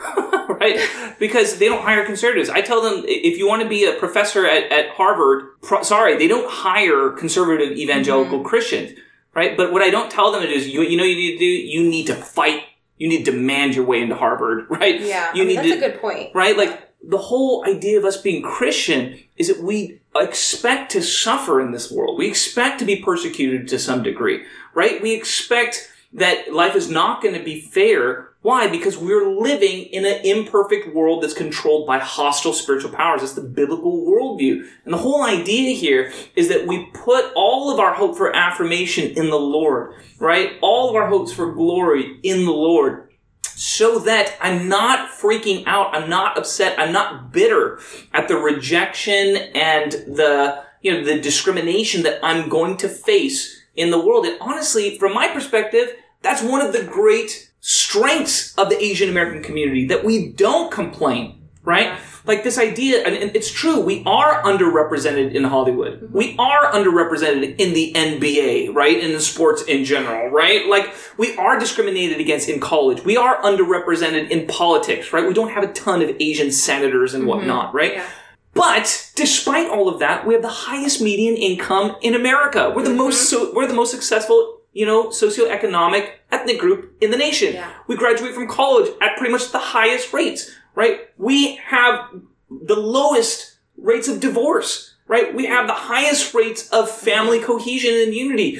S1: right? Because they don't hire conservatives. I tell them if you want to be a professor at, at Harvard, pro, sorry, they don't hire conservative evangelical
S5: Mm-hmm.
S1: Christians, right? But what I don't tell them is, you you know, what you need to do, you need to fight, you need to demand your way into Harvard, <laughs> right?
S5: Yeah,
S1: you
S5: I mean,
S1: need
S5: that's
S1: to,
S5: a good point.
S1: right? Like the whole idea of us being Christian is that we expect to suffer in this world. We expect to be persecuted to some degree, right? We expect that life is not going to be fair. Why? Because we're living in an imperfect world that's controlled by hostile spiritual powers. That's the biblical worldview. And the whole idea here is that we put all of our hope for affirmation in the Lord, right? All of our hopes for glory in the Lord so that I'm not freaking out, I'm not upset, I'm not bitter at the rejection and the, you know, the discrimination that I'm going to face in the world. And honestly, from my perspective, that's one of the great strengths of the Asian American community that we don't complain, right? Like this idea, and and it's true, we are underrepresented in Hollywood. Mm-hmm. We are underrepresented in the NBA, right? In the sports in general, right? Like we are discriminated against in college. We are underrepresented in politics, right? We don't have a ton of Asian senators and mm-hmm. whatnot, right?
S3: Yeah.
S1: But despite all of that, we have the highest median income in America. We're the mm-hmm. most so, we're the most successful, you know, socioeconomic ethnic group in the nation.
S3: Yeah.
S1: We graduate from college at pretty much the highest rates, right? We have the lowest rates of divorce, right? We have the highest rates of family cohesion and unity.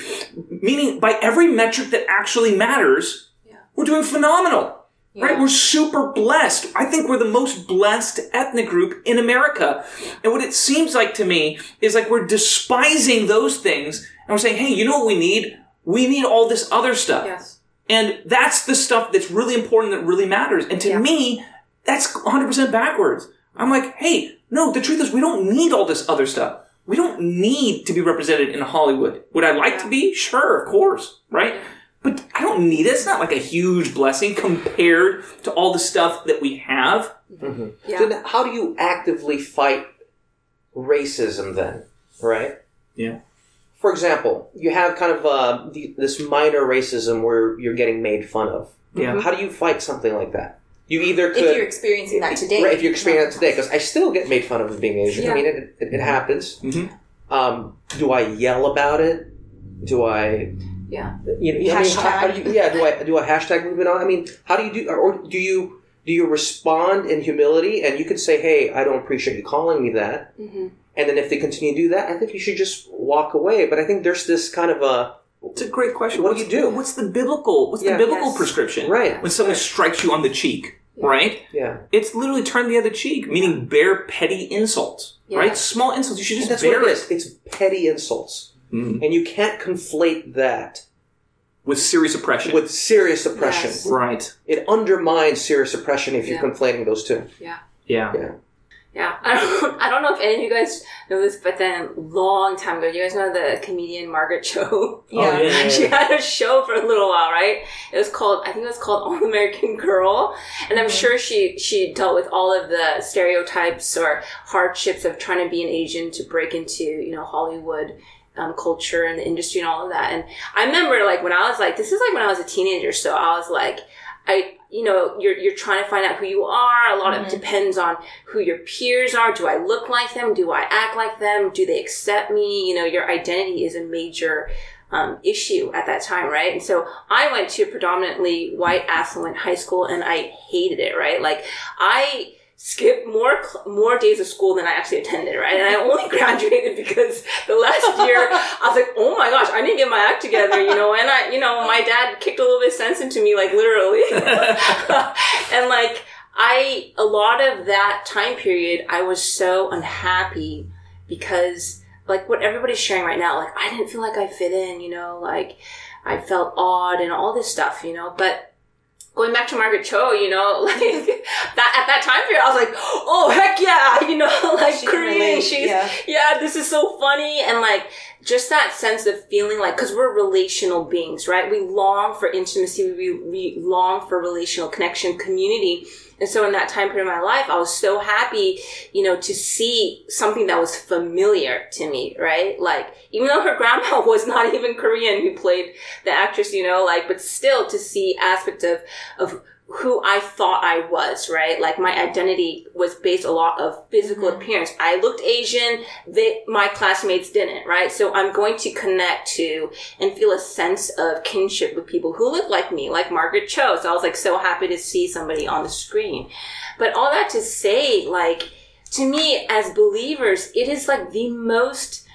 S1: Meaning by every metric that actually matters, we're doing phenomenal. Right? We're super blessed. I think we're the most blessed ethnic group in America. And what it seems like to me is like we're despising those things and we're saying, hey, you know what we need? We need all this other stuff.
S3: Yes.
S1: And that's the stuff that's really important that really matters. And to
S3: Yeah.
S1: me, that's 100% backwards. I'm like, hey, no, the truth is we don't need all this other stuff. We don't need to be represented in Hollywood. Would I like to be? Sure, of course, right? But I don't need it. It's not like a huge blessing compared to all the stuff that we have.
S3: Yeah.
S4: So then how do you actively fight racism then, right?
S1: Yeah.
S4: For example, you have kind of uh, the, this minor racism where you're getting made fun of.
S1: Yeah.
S4: How do you fight something like that? You either could,
S5: if you're experiencing that today.
S4: right, if you're experiencing that today, because I still get made fun of as being Asian. I mean, it, it, it happens.
S1: Mhm.
S4: Um, do I yell about it? Do I,
S3: Yeah.
S4: you know, I mean, how, how do you, yeah, do I do a hashtag movement on? I mean, how do you do, or do you do you respond in humility and you can say, hey, I don't appreciate you calling me that,
S3: Mm-hmm.
S4: and then if they continue to do that, I think you should just walk away. But I think there's this kind of a
S1: It's a great question.
S4: What do you do?
S1: What's the biblical? What's
S4: Yeah.
S1: the biblical
S3: Yes.
S1: prescription?
S4: Right.
S1: When someone strikes you on the cheek, right?
S4: yeah.
S1: It's literally turn the other cheek, meaning bear petty insults,
S3: Yeah.
S1: right? Small insults. You should just
S4: That's
S1: bear
S4: what it
S1: it
S4: is. It's petty insults,
S1: Mhm.
S4: and you can't conflate that
S1: with serious oppression.
S4: with serious oppression.
S3: Yes.
S1: right.
S4: It undermines serious oppression if you're conflating those two.
S3: Yeah.
S1: Yeah.
S4: Yeah.
S3: Yeah, <laughs> I don't, I don't know if any of you guys know this, but then long time ago, you guys know the comedian Margaret Cho? <laughs>
S1: Oh, yeah, yeah,
S3: she had a show for a little while, right? It was called, I think it was called <laughs> All American Girl, and I'm sure she she dealt with all of the stereotypes or hardships of trying to be an Asian to break into you know Hollywood. Um, culture and the industry and all of that. And I remember like when I was like, this is like when I was a teenager. So I was like, I, you know, you're, you're trying to find out who you are. A lot of it depends on who your peers are. Do I look like them? Do I act like them? Do they accept me? You know, your identity is a major um, issue at that time, right? And so I went to a predominantly white affluent high school and I hated it, right? Like I skipped more more days of school than I actually attended, right? And I only <laughs> graduated because the last <laughs> year I was like, oh my gosh, I didn't get my act together, you know. And I, you know, my dad kicked a little bit of sense into me, like literally, <laughs> and like I, a lot of that time period, I was so unhappy because like what everybody's sharing right now, like I didn't feel like I fit in, you know, like I felt odd and all this stuff, you know, but going back to Margaret Cho, you know, <laughs> like that at that time period, I was like, oh heck yeah, <laughs> you know, like
S5: She
S3: Korean,
S5: relate,
S3: she's
S5: yeah.
S3: yeah, this is so funny and like just that sense of feeling like because we're relational beings, right? We long for intimacy, we, we long for relational connection, community. And so in that time period of my life, I was so happy, you know, to see something that was familiar to me, right? Like, even though her grandma <laughs> was not even Korean who played the actress, you know, like, but still to see aspect of, of who I thought I was, right? Like my identity was based a lot of physical mm-hmm. appearance. I looked Asian, they, my classmates didn't, right? So I'm going to connect to and feel a sense of kinship with people who look like me, like Margaret Cho. So I was like so happy to see somebody on the screen. But all that to say, like, to me as believers, it is like the most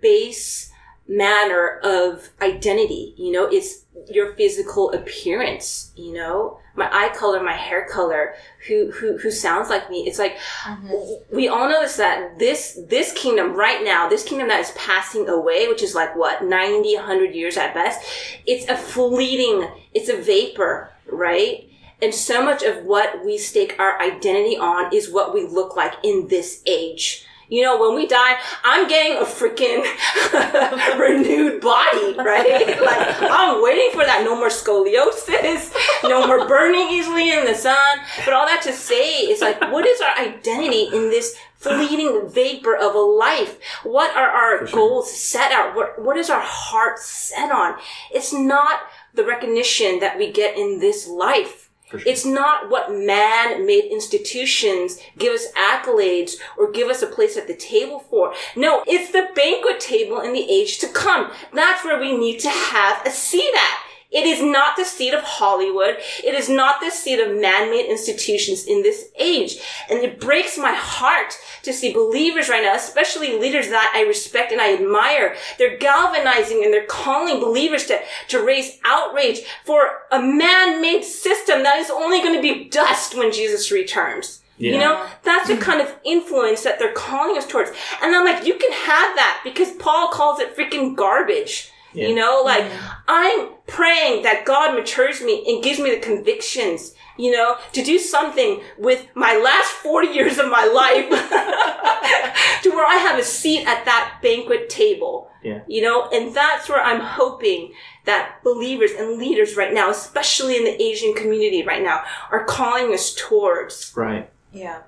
S3: base manner of identity. You know, it's your physical appearance, you know, my eye color, my hair color, who, who, who sounds like me. It's like, mm-hmm. we all notice that this, this kingdom right now, this kingdom that is passing away, which is like what, 90, 100 years at best, it's a fleeting, it's a vapor, right? And so much of what we stake our identity on is what we look like in this age. You know, when we die, I'm getting a freaking <laughs> renewed body, right? Like, I'm waiting for that. No more scoliosis, no more burning easily in the sun. But all that to say is like, what is our identity in this fleeting vapor of a life? What are our goals set out? What, what is our heart set on? It's not the recognition that we get in this life. It's not what man-made institutions give us accolades or give us a place at the table for. No, it's the banquet table in the age to come. That's where we need to have a seat at. It is not the seat of Hollywood. It is not the seat of man-made institutions in this age. And it breaks my heart to see believers right now, especially leaders that I respect and I admire. They're galvanizing and they're calling believers to, to raise outrage for a man-made system that is only going to be dust when Jesus returns. You know, that's the kind of influence that they're calling us towards. And I'm like, you can have that because Paul calls it freaking garbage.
S1: Yeah.
S3: You know, like I'm praying that God matures me and gives me the convictions, you know, to do something with my last 40 years of my life <laughs> to where I have a seat at that banquet table.
S1: Yeah.
S3: You know, and that's where I'm hoping that believers and leaders right now, especially in the Asian community right now, are calling us towards.
S1: Right.
S5: Yeah.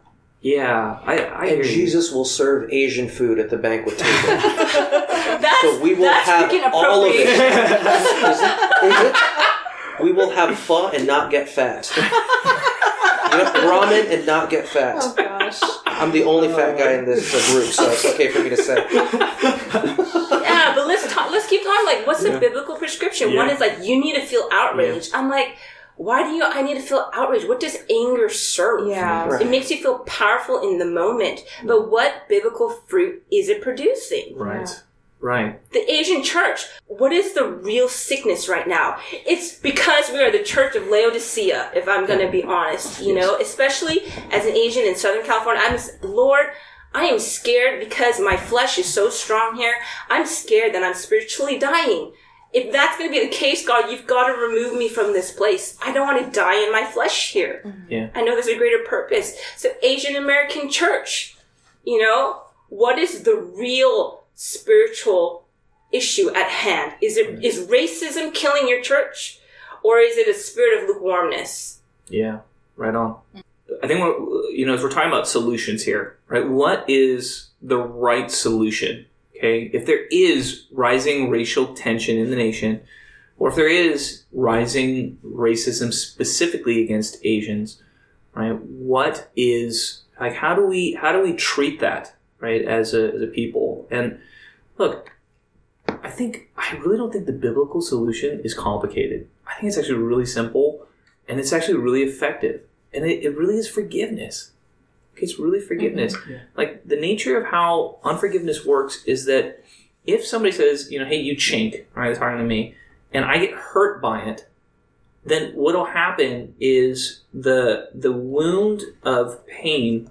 S1: Yeah. I, I
S4: And
S1: hear you.
S4: Jesus will serve Asian food at the banquet table. <laughs>
S3: That's,
S4: So we will
S3: that's
S4: have all of it. <laughs> Is it, is it? We will have pho and not get fat. <laughs> Ramen and not get fat.
S5: Oh gosh.
S4: I'm the only fat guy in this group, so it's okay for me to say.
S3: Yeah, but let's talk. Let's keep talking. Like, what's the
S1: Yeah.
S3: biblical prescription?
S1: Yeah.
S3: One is like you need to feel outraged. I'm like, why do you? I need to feel outraged. What does anger serve?
S5: Yeah.
S4: Right.
S3: It makes you feel powerful in the moment. But mm. what biblical fruit is it producing?
S1: Right.
S5: Yeah.
S1: Right.
S3: The Asian church, what is the real sickness right now? It's because we are the church of Laodicea, if I'm going to be honest, you know, especially as an Asian in Southern California. I'm, Lord, I am scared because my flesh is so strong here. I'm scared that I'm spiritually dying. If that's going to be the case, God, you've got to remove me from this place. I don't want to die in my flesh here. Mm-hmm.
S1: Yeah.
S3: I know there's a greater purpose. So Asian American church, you know, what is the real spiritual issue at hand? Is it mm. is racism killing your church, or is it a spirit of lukewarmness?
S1: Yeah, right on. I think we're, you know, as we're talking about solutions here, right? What is the right solution? Okay, if there is rising racial tension in the nation, or if there is rising racism specifically against Asians, right? What is like? How do we how do we treat that, right? As a as a people, and look, I think I really don't think the biblical solution is complicated. I think it's actually really simple, and it's actually really effective, and it, it really is forgiveness. It's really forgiveness. Mm-hmm. Like the nature of how unforgiveness works is that if somebody says, you know, hey, you chink, right, they're talking to me, and I get hurt by it, then what'll happen is the the wound of pain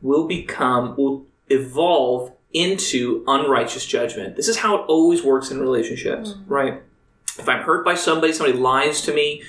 S1: will become will evolve into unrighteous judgment. This is how it always works in relationships, mm. right? If I'm hurt by somebody, somebody lies to me,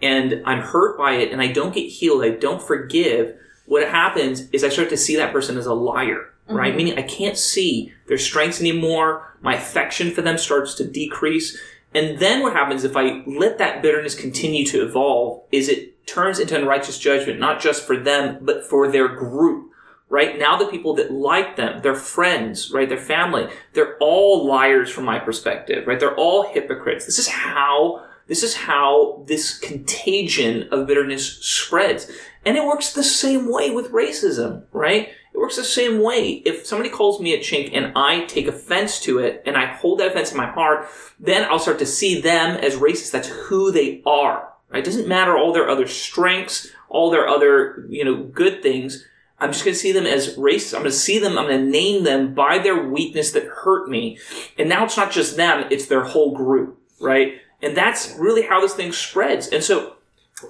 S1: and I'm hurt by it, and I don't get healed, I don't forgive. What happens is I start to see that person as a liar, mm-hmm. right? Meaning I can't see their strengths anymore. My affection for them starts to decrease. And then what happens if I let that bitterness continue to evolve is it turns into unrighteous judgment, not just for them, but for their group, right? Now the people that like them, their friends, right? Their family, they're all liars from my perspective, right? They're all hypocrites. This is how, this is how this contagion of bitterness spreads. And it works the same way with racism, right? It works the same way. If somebody calls me a chink and I take offense to it and I hold that offense in my heart, then I'll start to see them as racist. That's who they are. Right? It doesn't matter all their other strengths, all their other, you know, good things. I'm just going to see them as racist. I'm going to see them, I'm going to name them by their weakness that hurt me. And now it's not just them, it's their whole group, right? And that's really how this thing spreads. And so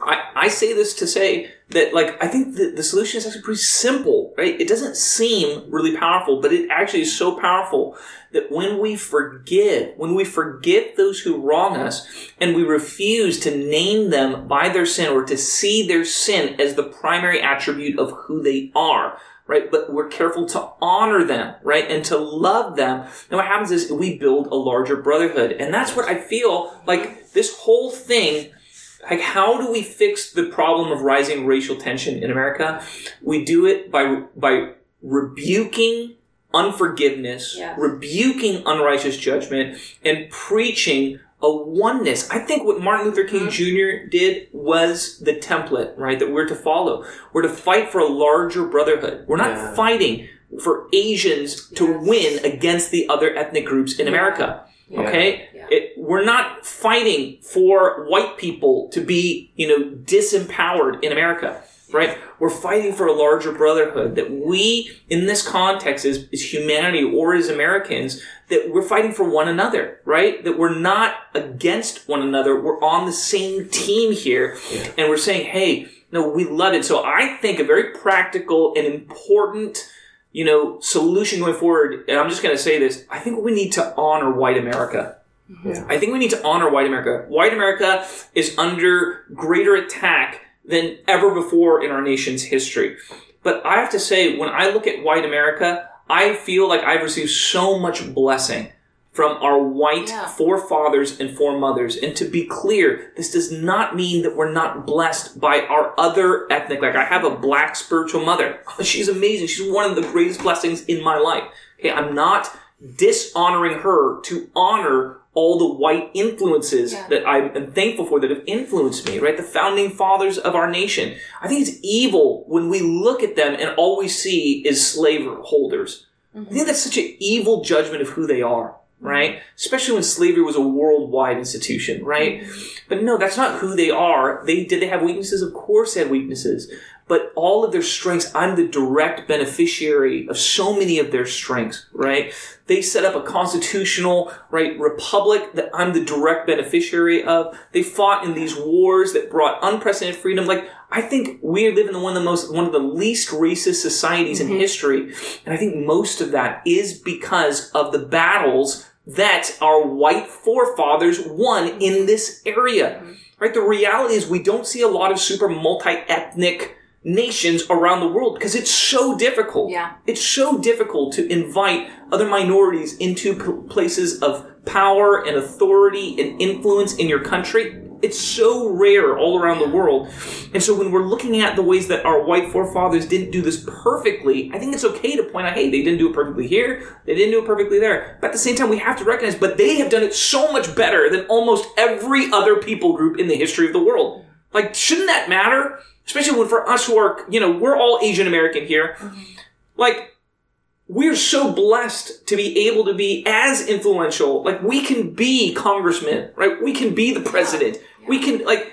S1: I, I say this to say that, like, I think the, the solution is actually pretty simple, right? It doesn't seem really powerful, but it actually is so powerful that when we forgive, when we forgive those who wrong us, and we refuse to name them by their sin or to see their sin as the primary attribute of who they are, right? But we're careful to honor them, right? And to love them. And what happens is we build a larger brotherhood. And that's what I feel like this whole thing like how do we fix the problem of rising racial tension in America? We do it by by rebuking unforgiveness,
S3: Yes.
S1: rebuking unrighteous judgment, and preaching a oneness. I think what Martin Luther King mm-hmm. Jr. did was the template, right, that we're to follow. We're to fight for a larger brotherhood. We're not
S4: Yeah.
S1: fighting for Asians to
S3: Yes.
S1: win against the other ethnic groups in America. Okay?
S3: Yeah.
S1: It, we're not fighting for white people to be, you know, disempowered in America, right? We're fighting for a larger brotherhood that we, in this context, as, as humanity or as Americans, that we're fighting for one another, right? That we're not against one another. We're on the same team here. And we're saying, hey, no, we love it. So I think a very practical and important you know, solution going forward, and I'm just going to say this, I think we need to honor white America.
S4: Yeah.
S1: I think we need to honor white America. White America is under greater attack than ever before in our nation's history. But I have to say, when I look at white America, I feel like I've received so much blessing from our white
S3: Yeah.
S1: forefathers and foremothers. And to be clear, this does not mean that we're not blessed by our other ethnic. Like I have a black spiritual mother. <laughs> She's amazing. She's one of the greatest blessings in my life. Okay, I'm not dishonoring her to honor all the white influences
S3: Yeah.
S1: that I'm thankful for that have influenced me, right? The founding fathers of our nation. I think it's evil when we look at them and all we see is slave holders. I mm-hmm. think that's such an evil judgment of who they are, right? Especially when slavery was a worldwide institution, right? Mm-hmm. But no, that's not who they are. They did they have weaknesses? Of course they had weaknesses. But all of their strengths, I'm the direct beneficiary of so many of their strengths, right? They set up a constitutional, right, republic that I'm the direct beneficiary of. They fought in these wars that brought unprecedented freedom. Like, I think we live in one of the most, one of the least racist societies in mm-hmm. history. And I think most of that is because of the battles that our white forefathers won in this area. Mm-hmm. Right? The reality is we don't see a lot of super multi-ethnic nations around the world because it's so difficult.
S3: Yeah.
S1: It's so difficult to invite other minorities into p- places of power and authority and influence in your country. It's so rare all around the world. And so when we're looking at the ways that our white forefathers didn't do this perfectly, I think it's okay to point out, hey, they didn't do it perfectly here, they didn't do it perfectly there. But at the same time, we have to recognize, but they have done it so much better than almost every other people group in the history of the world. Like, shouldn't that matter? Especially when for us who are, you know, we're all Asian American here. Mm-hmm. Like, we're so blessed to be able to be as influential. Like, we can be congressman, right? We can be the president. We can, like,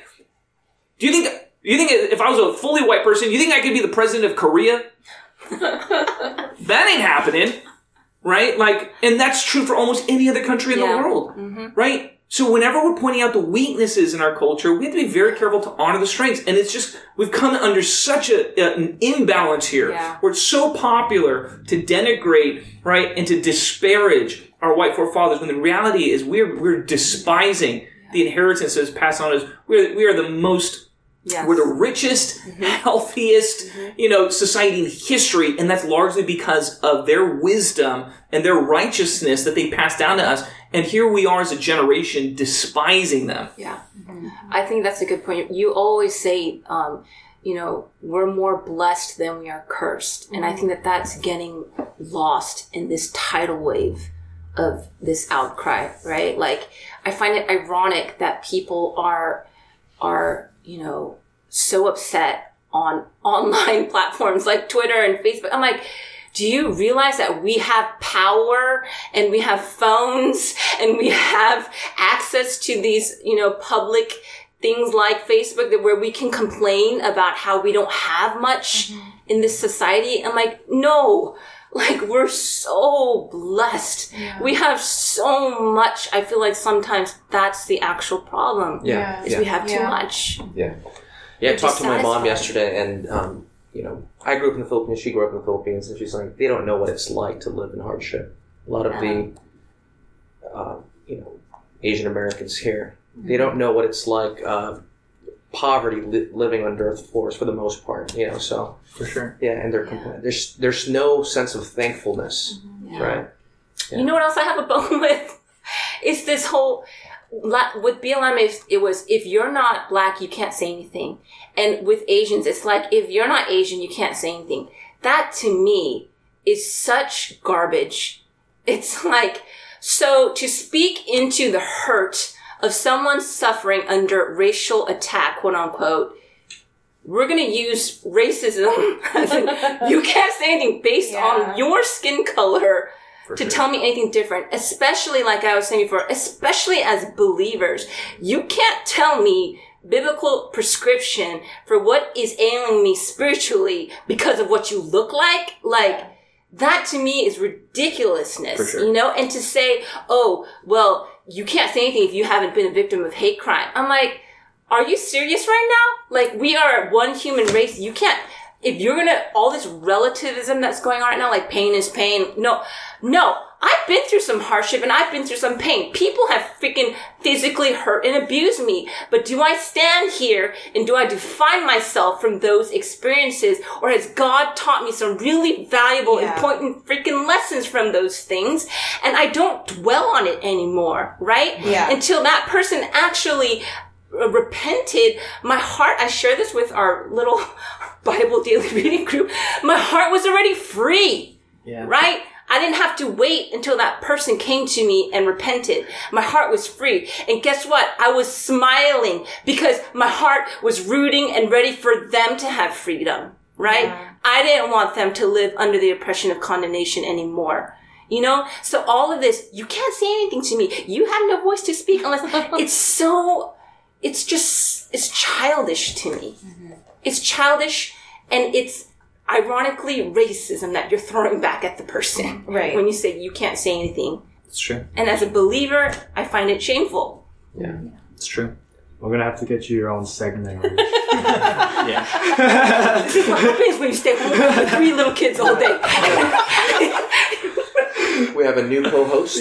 S1: do you think, you think if I was a fully white person, you think I could be the president of Korea? <laughs> that ain't happening, right? Like, and that's true for almost any other country in
S3: Yeah.
S1: the world, mm-hmm. right? So whenever we're pointing out the weaknesses in our culture, we have to be very careful to honor the strengths. And it's just we've come under such a, an imbalance here,
S3: Yeah.
S1: where it's so popular to denigrate, right, and to disparage our white forefathers, when the reality is we're we're despising the inheritance that's passed on us. We're we are the most
S3: Yes.
S1: we're the richest, mm-hmm. healthiest, mm-hmm. you know, society in history, and that's largely because of their wisdom and their righteousness that they passed down to us. And here we are as a generation despising them.
S3: Yeah. I think that's a good point. You always say, um, you know, we're more blessed than we are cursed. And I think that that's getting lost in this tidal wave of this outcry, right? Like, I find it ironic that people are, are, you know, so upset on <laughs> online platforms like Twitter and Facebook. I'm like, do you realize that we have power and we have phones and we have access to these, you know, public things like Facebook that where we can complain about how we don't have much in this society? I'm like, no. Like we're so blessed. We have so much. I feel like sometimes that's the actual problem.
S4: Yeah.
S3: Is
S4: Yeah.
S3: we have too
S5: Yeah.
S3: much.
S4: Yeah. Yeah, I talked to my mom yesterday, and um, you know, I grew up in the Philippines. She grew up in the Philippines, and she's like, they don't know what it's like to live in hardship. A lot of the, uh, you know, Asian Americans here, they don't know what it's like. Uh, poverty li- living on earth floors for the most part. You know, so
S1: For sure.
S4: yeah, and they're compl- there's there's no sense of thankfulness, right?
S3: You know what else I have a bone <laughs> with? Is this whole la- with BLM is it was if you're not black you can't say anything, and with Asians it's like if you're not Asian you can't say anything. That to me is such garbage. <laughs> It's like so to speak into the hurt of someone suffering under racial attack, quote unquote. We're gonna use racism <laughs> as in, you can't say anything based
S5: Yeah.
S3: on your skin color
S1: For
S3: to
S1: sure.
S3: tell me anything different, especially like I was saying before, especially as believers. You can't tell me biblical prescription for what is ailing me spiritually because of what you look like. Like, that to me is ridiculousness,
S1: sure.
S3: you know? And to say, oh, well, you can't say anything if you haven't been a victim of hate crime. I'm like, are you serious right now? Like, we are one human race. You can't, if you're gonna, all this relativism that's going on right now, like pain is pain. No, no. I've been through some hardship and I've been through some pain. People have freaking physically hurt and abused me. But do I stand here and do I define myself from those experiences? Or has God taught me some really valuable,
S5: Yeah.
S3: important freaking lessons from those things? And I don't dwell on it anymore, right?
S5: Yeah.
S3: Until that person actually uh, repented, my heart, I share this with our little <laughs> Bible daily reading group, my heart was already free,
S1: Yeah.
S3: right? I didn't have to wait until that person came to me and repented. My heart was free. And guess what? I was smiling because my heart was rooting and ready for them to have freedom, right?
S5: Yeah.
S3: I didn't want them to live under the oppression of condemnation anymore. You know? So all of this, you can't say anything to me. You have no voice to speak unless <laughs> it's so, it's just, it's childish to me. Mm-hmm. It's childish and it's ironically racism that you're throwing back at the person. <laughs>
S5: Right.
S3: When you say you can't say anything.
S1: It's true.
S3: And as a believer, I find it shameful.
S1: Yeah, it's true.
S2: We're gonna have to get you your own segment on this. <laughs>
S1: Yeah. <laughs>
S3: This is what happens when you stay home with three little kids all day.
S4: We have a new co-host.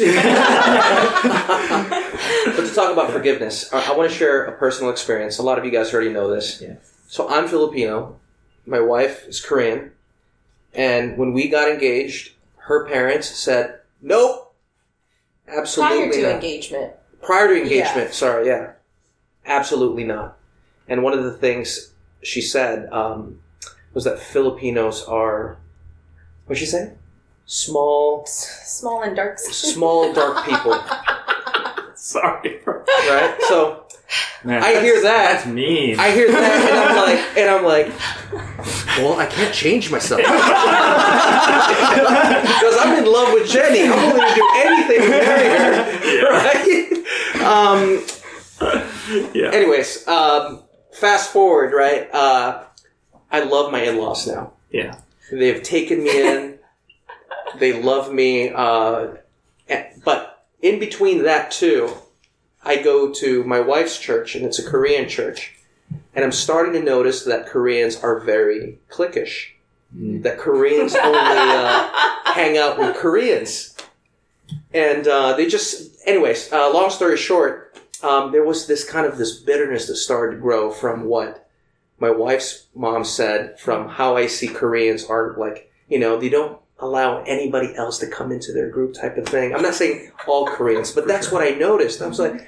S4: but to talk about forgiveness, I, I want to share a personal experience. A lot of you guys already know this.
S1: Yeah.
S4: So I'm Filipino. My wife is Korean, and when we got engaged, her parents said, "Nope, absolutely
S5: Prior to
S4: not."
S5: engagement.
S4: Prior to engagement, sorry, yeah, absolutely not. And one of the things she said um, was that Filipinos are, what'd she say? Small,
S5: Small and dark.
S4: small, dark people, <laughs>
S1: Sorry.
S4: right? So
S1: Man,
S4: I hear that.
S2: That's mean.
S4: I hear that, and I'm <laughs> like, and I'm like, well, I can't change myself <laughs> because I'm in love with Jenny. I'm willing to do anything to marry her, right? Um,
S1: yeah.
S4: anyways, um, fast forward, right? Uh, I love my in-laws now.
S1: Yeah.
S4: They've taken me in. They love me. Uh, and- but in between that too, I go to my wife's church, and it's a Korean church, and I'm starting to notice that Koreans are very cliquish. That Koreans only uh, <laughs> hang out with Koreans, and uh, they just. Anyways, uh, long story short, um, there was this kind of this bitterness that started to grow from what my wife's mom said from how I see Koreans are like, you know, they don't allow anybody else to come into their group type of thing. I'm not saying all Koreans, but that's what I noticed. I was like,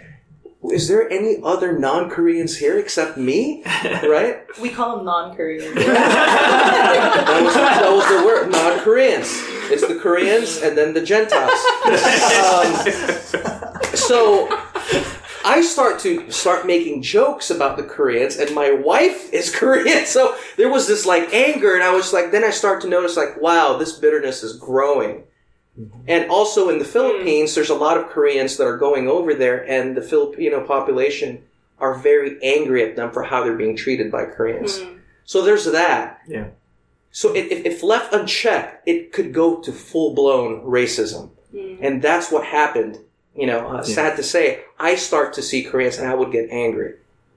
S4: is there any other non-Koreans here except me? <laughs> Right?
S5: We call them non-Korean. <laughs>
S4: That was, that was the word, non-Koreans. It's the Koreans and then the Gentiles. <laughs> Um, so I start to start making jokes about the Koreans, and my wife is <laughs> Korean, so there was this like anger, and I was like, then I start to notice like, wow, this bitterness is growing. And also in the hmm. Philippines, there's a lot of Koreans that are going over there, and the Filipino population are very angry at them for how they're being treated by Koreans. Hmm. So there's that.
S1: Yeah.
S4: So if, if, if left unchecked, it could go to full blown racism. Hmm. And that's what happened. You know, uh, sad to say, I start to see Koreans and I would get angry.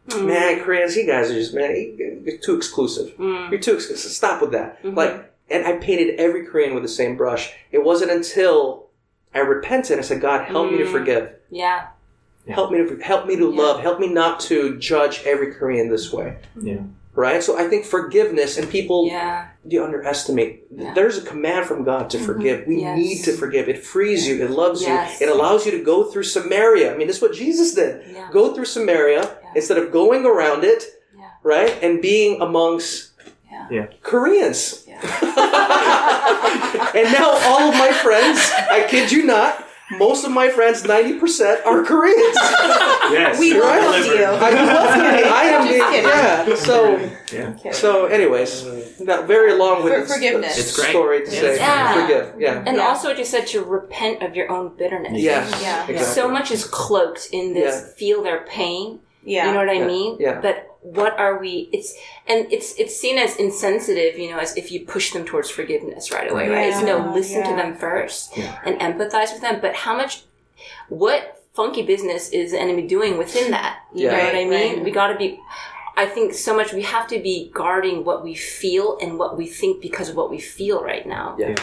S4: Mm. Man, Koreans, you guys are just, man, you're too exclusive. Mm. You're too exclusive. Stop with that. Mm-hmm. Like, and I painted every Korean with the same brush. It wasn't until I repented, I said, God, help me to mm. forgive.
S3: Yeah.
S4: Help me to help me to love. Help me not to judge every Korean this way.
S1: Yeah.
S4: Right. So I think forgiveness and people
S3: Yeah.
S4: You underestimate.
S3: Yeah.
S4: There's a command from God to mm-hmm. forgive. We
S3: Yes.
S4: need to forgive. It frees you. It loves
S3: Yes.
S4: you. It allows you to go through Samaria. I mean, this is what Jesus did.
S3: Yeah.
S4: Go through Samaria instead of going around it,
S3: Yeah.
S4: right, and being amongst
S3: Yeah.
S1: Yeah.
S4: Koreans.
S3: Yeah. <laughs> <laughs>
S4: and now all of my friends, I kid you not, most of my friends, 90% are Koreans. <laughs>
S1: Yes.
S5: We
S1: you're
S5: welcomed
S1: delivered.
S5: you.
S4: I love it. I am
S5: Just
S4: being, yeah. So,
S1: Yeah.
S4: so anyways, not very long with
S5: For- forgiveness.
S1: It's great.
S4: story to say.
S3: Yeah.
S4: Forgive. Yeah.
S3: And
S5: Yeah.
S3: also, what you said to repent of your own bitterness.
S4: Yes.
S5: Yeah.
S4: Exactly.
S3: So much is cloaked in this feel their pain.
S5: Yeah.
S3: You know what I
S4: Yeah.
S3: mean?
S4: Yeah.
S3: But what are we? It's and it's it's seen as insensitive, you know, as if you push them towards forgiveness right away, right? It's no,
S5: Yeah.
S3: listen to them first
S1: Yeah.
S3: and empathize with them. But how much? What funky business is the enemy doing within that? You
S4: Yeah.
S3: know what I mean?
S5: right.
S3: We got to be. I think so much we have to be guarding what we feel and what we think because of what we feel right now.
S4: Yeah.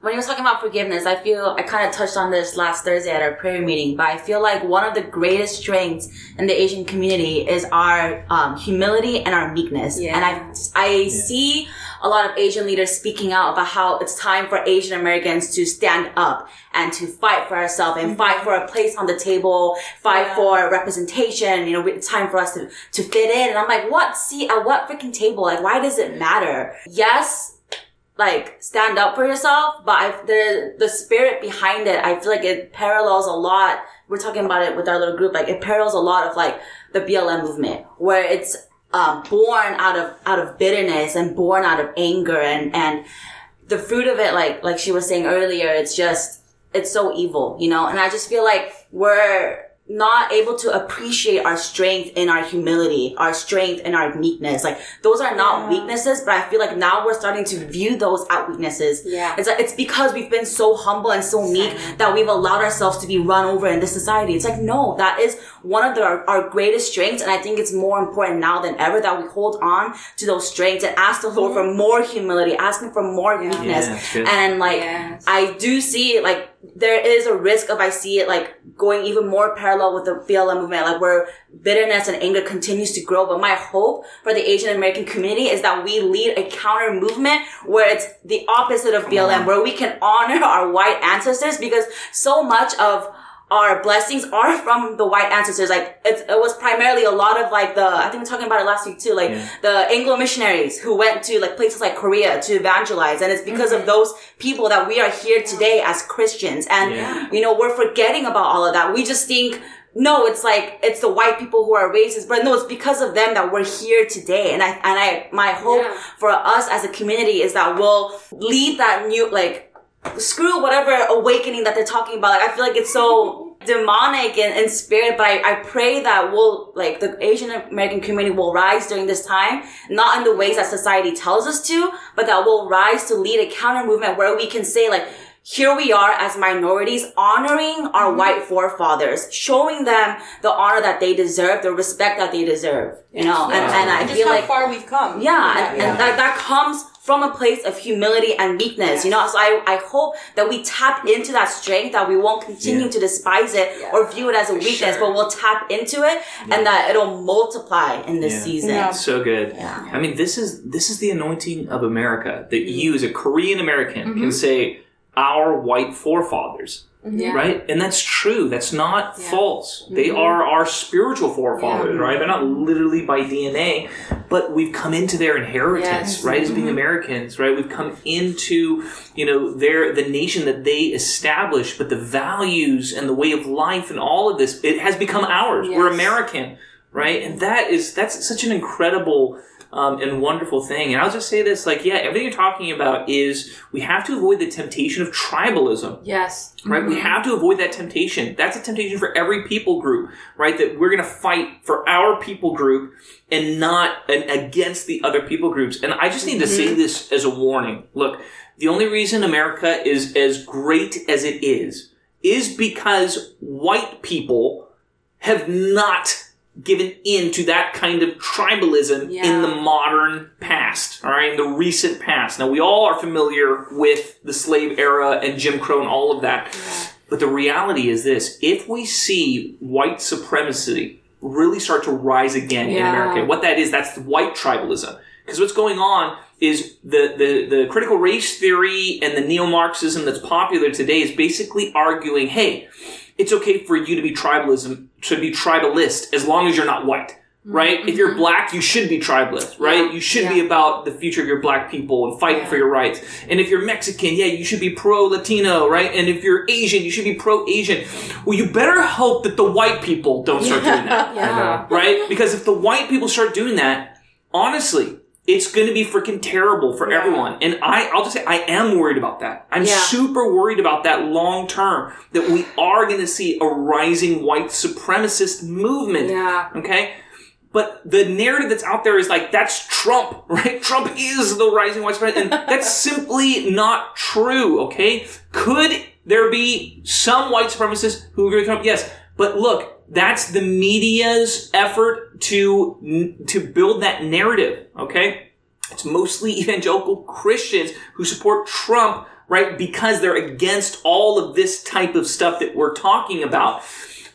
S6: When you were talking about forgiveness, I feel I kind of touched on this last Thursday at our prayer meeting, but I feel like one of the greatest strengths in the Asian community is our um, humility and our meekness.
S3: Yeah.
S6: And I I see a lot of Asian leaders speaking out about how it's time for Asian Americans to stand up and to fight for ourselves and fight for a place on the table, fight
S5: Yeah.
S6: for representation. You know, it's time for us to to fit in. And I'm like, what? See, at what freaking table? Like, why does it matter? Yes, like stand up for yourself, but I, the the spirit behind it, I feel like it parallels a lot. We're talking about it with our little group, like it parallels a lot of like the BLM movement, where it's um, born out of out of bitterness and born out of anger, and and the fruit of it, like like she was saying earlier, it's just it's so evil, you know. And I just feel like we're not able to appreciate our strength and our humility, our strength and our meekness. Like those are not weaknesses, but I feel like now we're starting to view those as weaknesses.
S3: Yeah.
S6: It's like it's because we've been so humble and so meek that we've allowed ourselves to be run over in this society. It's like no, that is one of the, our, our greatest strengths, and I think it's more important now than ever that we hold on to those strengths and ask the Lord for mm-hmm. more humility, asking for more meekness,
S1: Yeah,
S6: and like
S3: Yes.
S6: I do see like there is a risk of I see it like going even more parallel with the BLM movement, like where bitterness and anger continues to grow. But my hope for the Asian American community is that we lead a counter movement where it's the opposite of BLM, where we can honor <laughs> our white ancestors because so much of our blessings are from the white ancestors. Like it's, it was primarily a lot of like the I think we are talking about it last week too, like
S1: Yeah.
S6: the Anglo missionaries who went to like places like Korea to evangelize, and it's because of those people that we are here today as Christians. And
S1: Yeah.
S6: you know we're forgetting about all of that. We just think. No, it's like it's the white people who are racist, but no, it's because of them that we're here today. And I and I my hope
S3: Yeah.
S6: for us as a community is that we'll lead that new like screw whatever awakening that they're talking about. Like I feel like it's so demonic and, in spirit, but I, I pray that we'll like the Asian American community will rise during this time, not in the ways that society tells us to, but that we'll rise to lead a counter movement where we can say like here we are as minorities honoring our mm-hmm. white forefathers, showing them the honor that they deserve, the respect that they deserve. You know, and, and I
S5: just
S6: feel
S5: how
S6: like
S5: far we've come.
S6: yeah, and, and that, that comes from a place of humility and meekness, you know. So I, I hope that we tap into that strength, that we won't continue
S1: Yeah.
S6: to despise it or view it as a weakness, but we'll tap into it and that it'll multiply in this
S1: Yeah.
S6: season.
S5: Yeah.
S1: So good.
S6: Yeah.
S1: I mean, this is this is the anointing of America that mm-hmm. you, as a Korean American, can mm-hmm. say our white forefathers, Mm-hmm.
S3: Yeah.
S1: right? And that's true. That's not
S3: Yeah.
S1: false. They mm-hmm. are our spiritual forefathers,
S3: Yeah.
S1: right? They're not literally by DNA, but we've come into their inheritance,
S3: Yes.
S1: right? As being mm-hmm. Americans, right? We've come into you know their the nation that they established, but the values and the way of life and all of this it has become ours. We're American, right? And that is that's such an incredible um, and wonderful thing. And I'll just say this: like, yeah, everything you're talking about is we have to avoid the temptation of tribalism
S3: Yes.
S1: right? We have to avoid that temptation. That's a temptation for every people group, right? That we're going to fight for our people group and not and against the other people groups. And I just need to say this as a warning. Look, the only reason America is as great as it is is because white people have not given in to that kind of tribalism in the modern past, all right, in the recent past. Now, we all are familiar with the slave era and Jim Crow and all of that. But the reality is this if we see white supremacy really start to rise again in America, what that is, that's white tribalism. Because what's going on is the, the, the critical race theory and the neo Marxism that's popular today is basically arguing hey, it's okay for you to be tribalism, to be tribalist, as long as you're not white. Mm-hmm. Right? If you're mm-hmm. black, you should be tribalist, right?
S3: Yeah.
S1: You should
S3: Yeah.
S1: be about the future of your black people and fighting for your rights. And if you're Mexican, yeah, you should be pro Latino, right? And if you're Asian, you should be pro Asian. Well, you better hope that the white people don't start doing that, <laughs>
S3: Yeah.
S1: right? Because if the white people start doing that, honestly, it's going to be freaking terrible for
S3: Yeah.
S1: everyone. And I, I'll just say, I am worried about that. I'm
S3: Yeah.
S1: super worried about that long term, that we are going to see a rising white supremacist movement.
S3: Yeah.
S1: Okay? But the narrative that's out there is like, that's Trump, <laughs> right? Trump is the rising white supremacist. And that's <laughs> simply not true, okay? Could there be some white supremacists who agree with Trump? Yes. But look, that's the media's effort to, to build that narrative, okay? It's mostly <laughs> evangelical Christians who support Trump, right? Because they're against all of this type of stuff that we're talking about.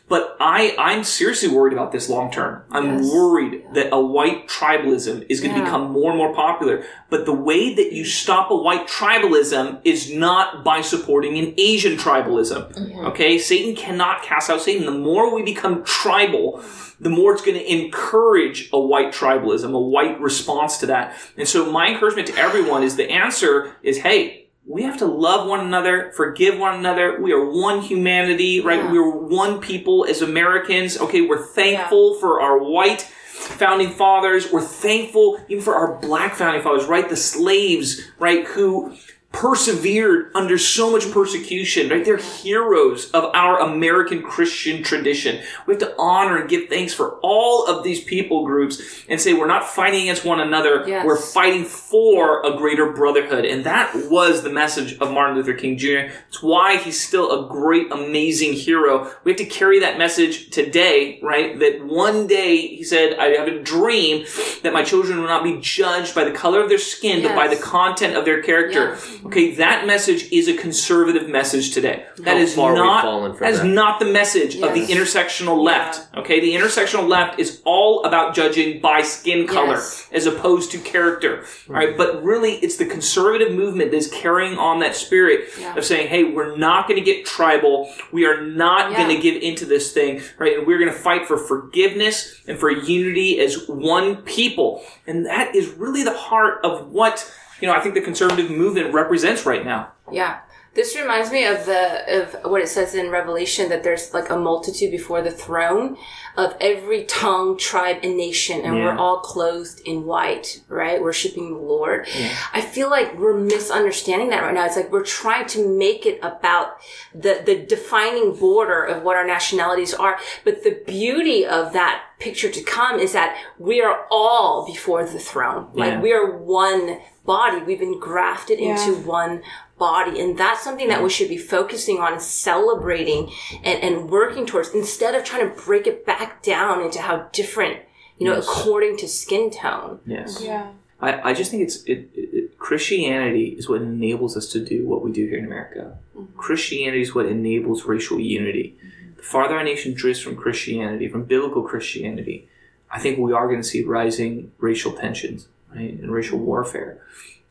S1: But I, I'm seriously worried about this long term. I'm
S3: Yes.
S1: worried that a white tribalism is going to
S3: Yeah.
S1: become more and more popular. But the way that you stop a white tribalism is not by supporting an Asian tribalism.
S3: Mm-hmm.
S1: Okay? Satan cannot cast out Satan. The more we become tribal, the more it's going to encourage a white tribalism, a white response to that. And so my encouragement to everyone is the answer is, hey, we have to love one another, forgive one another. We are one humanity, right?
S3: Yeah.
S1: We're one people as Americans. Okay, we're thankful for our white founding fathers. We're thankful even for our black founding fathers, right? The slaves, right, who persevered under so much persecution, right? They're heroes of our American Christian tradition. We have to honor and give thanks for all of these people groups and say we're not fighting against one another.
S3: Yes.
S1: We're fighting for a greater brotherhood. And that was the message of Martin Luther King Jr. It's why he's still a great, amazing hero. We have to carry that message today, right? That one day he said, I have a dream that my children will not be judged by the color of their skin, but by the content of their character.
S3: Yeah.
S1: Okay, that message is a conservative message today. That
S4: How
S1: is
S4: far we've
S1: not
S4: fallen from
S1: that is not the message of the intersectional left. Okay, the intersectional left is all about judging by skin color
S3: Yes.
S1: as opposed to character. All right, mm. but really, it's the conservative movement that is carrying on that spirit
S3: Yeah.
S1: of saying, "Hey, we're not going to get tribal. We are not
S3: Yeah.
S1: going to give into this thing, right? And we're going to fight for forgiveness and for unity as one people." And that is really the heart of what you know. I think the conservative movement represents right now.
S3: Yeah. This reminds me of the of what it says in Revelation that there's like a multitude before the throne of every tongue, tribe, and nation, and
S1: Yeah.
S3: we're all clothed in white, right? Worshiping the Lord. I feel like we're misunderstanding that right now. It's like we're trying to make it about the the defining border of what our nationalities are, but the beauty of that picture to come is that we are all before the throne.
S1: Yeah.
S3: Like we are one body. We've been grafted
S5: Yeah.
S3: into one body. And that's something that we should be focusing on and celebrating and, and working towards instead of trying to break it back down into how different, you know,
S1: Yes.
S3: according to skin tone.
S1: Yes.
S5: Yeah.
S1: I, I just think it's it, it, it- Christianity is what enables us to do what we do here in America. Mm-hmm. Christianity is what enables racial unity. The farther our nation drifts from Christianity, from biblical Christianity, I think we are going to see rising racial tensions, right, and racial warfare.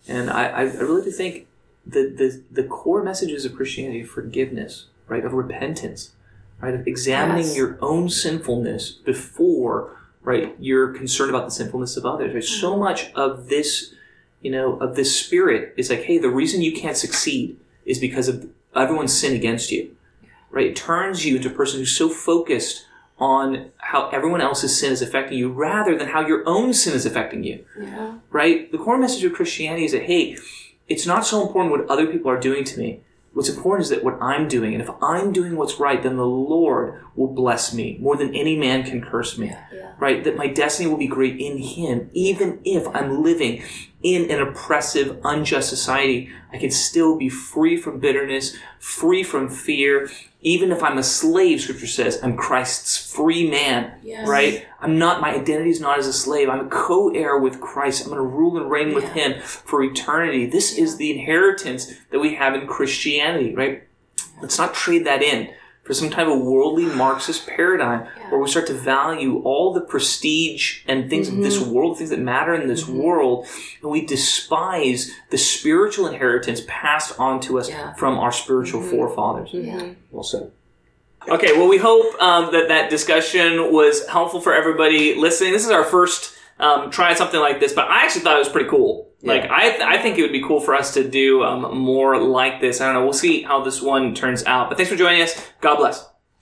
S1: And I, I really do think the, the the core messages of Christianity of forgiveness, right, of repentance, right, of examining
S3: Yes.
S1: your own sinfulness before right you're concerned about the sinfulness of others right so much of this you know of this spirit is like hey the reason you can't succeed is because of everyone's sin against you right it turns you into a person who's so focused on how everyone else's sin is affecting you rather than how your own sin is affecting you
S3: Yeah.
S1: right the core message of christianity is that hey it's not so important what other people are doing to me What's important is that what I'm doing, and if I'm doing what's right, then the Lord will bless me more than any man can curse me.
S3: Yeah.
S1: Right? That my destiny will be great in Him, even if I'm living in an oppressive, unjust society. I can still be free from bitterness, free from fear. Even if I'm a slave, Scripture says, I'm Christ's free man.
S3: Yes.
S1: Right? I'm not, my identity is not as a slave. I'm a co-heir with Christ. I'm going to rule and reign with Him for eternity. This is the inheritance that we have in Christianity, right? let's not trade that in for some type of worldly Marxist paradigm where we start to value all the prestige and things of this world, things that matter in this world, and we despise the spiritual inheritance passed on to us
S3: Yeah.
S1: from our spiritual forefathers.
S3: Mhm.
S4: Well said.
S1: Okay, well, we hope um, that that discussion was helpful for everybody listening. This is our first um, try something like this, but I actually thought it was pretty cool. Like, I, th- I think it would be cool for us to do um, more like this. I don't know. We'll see how this one turns out. But thanks for joining us. God bless.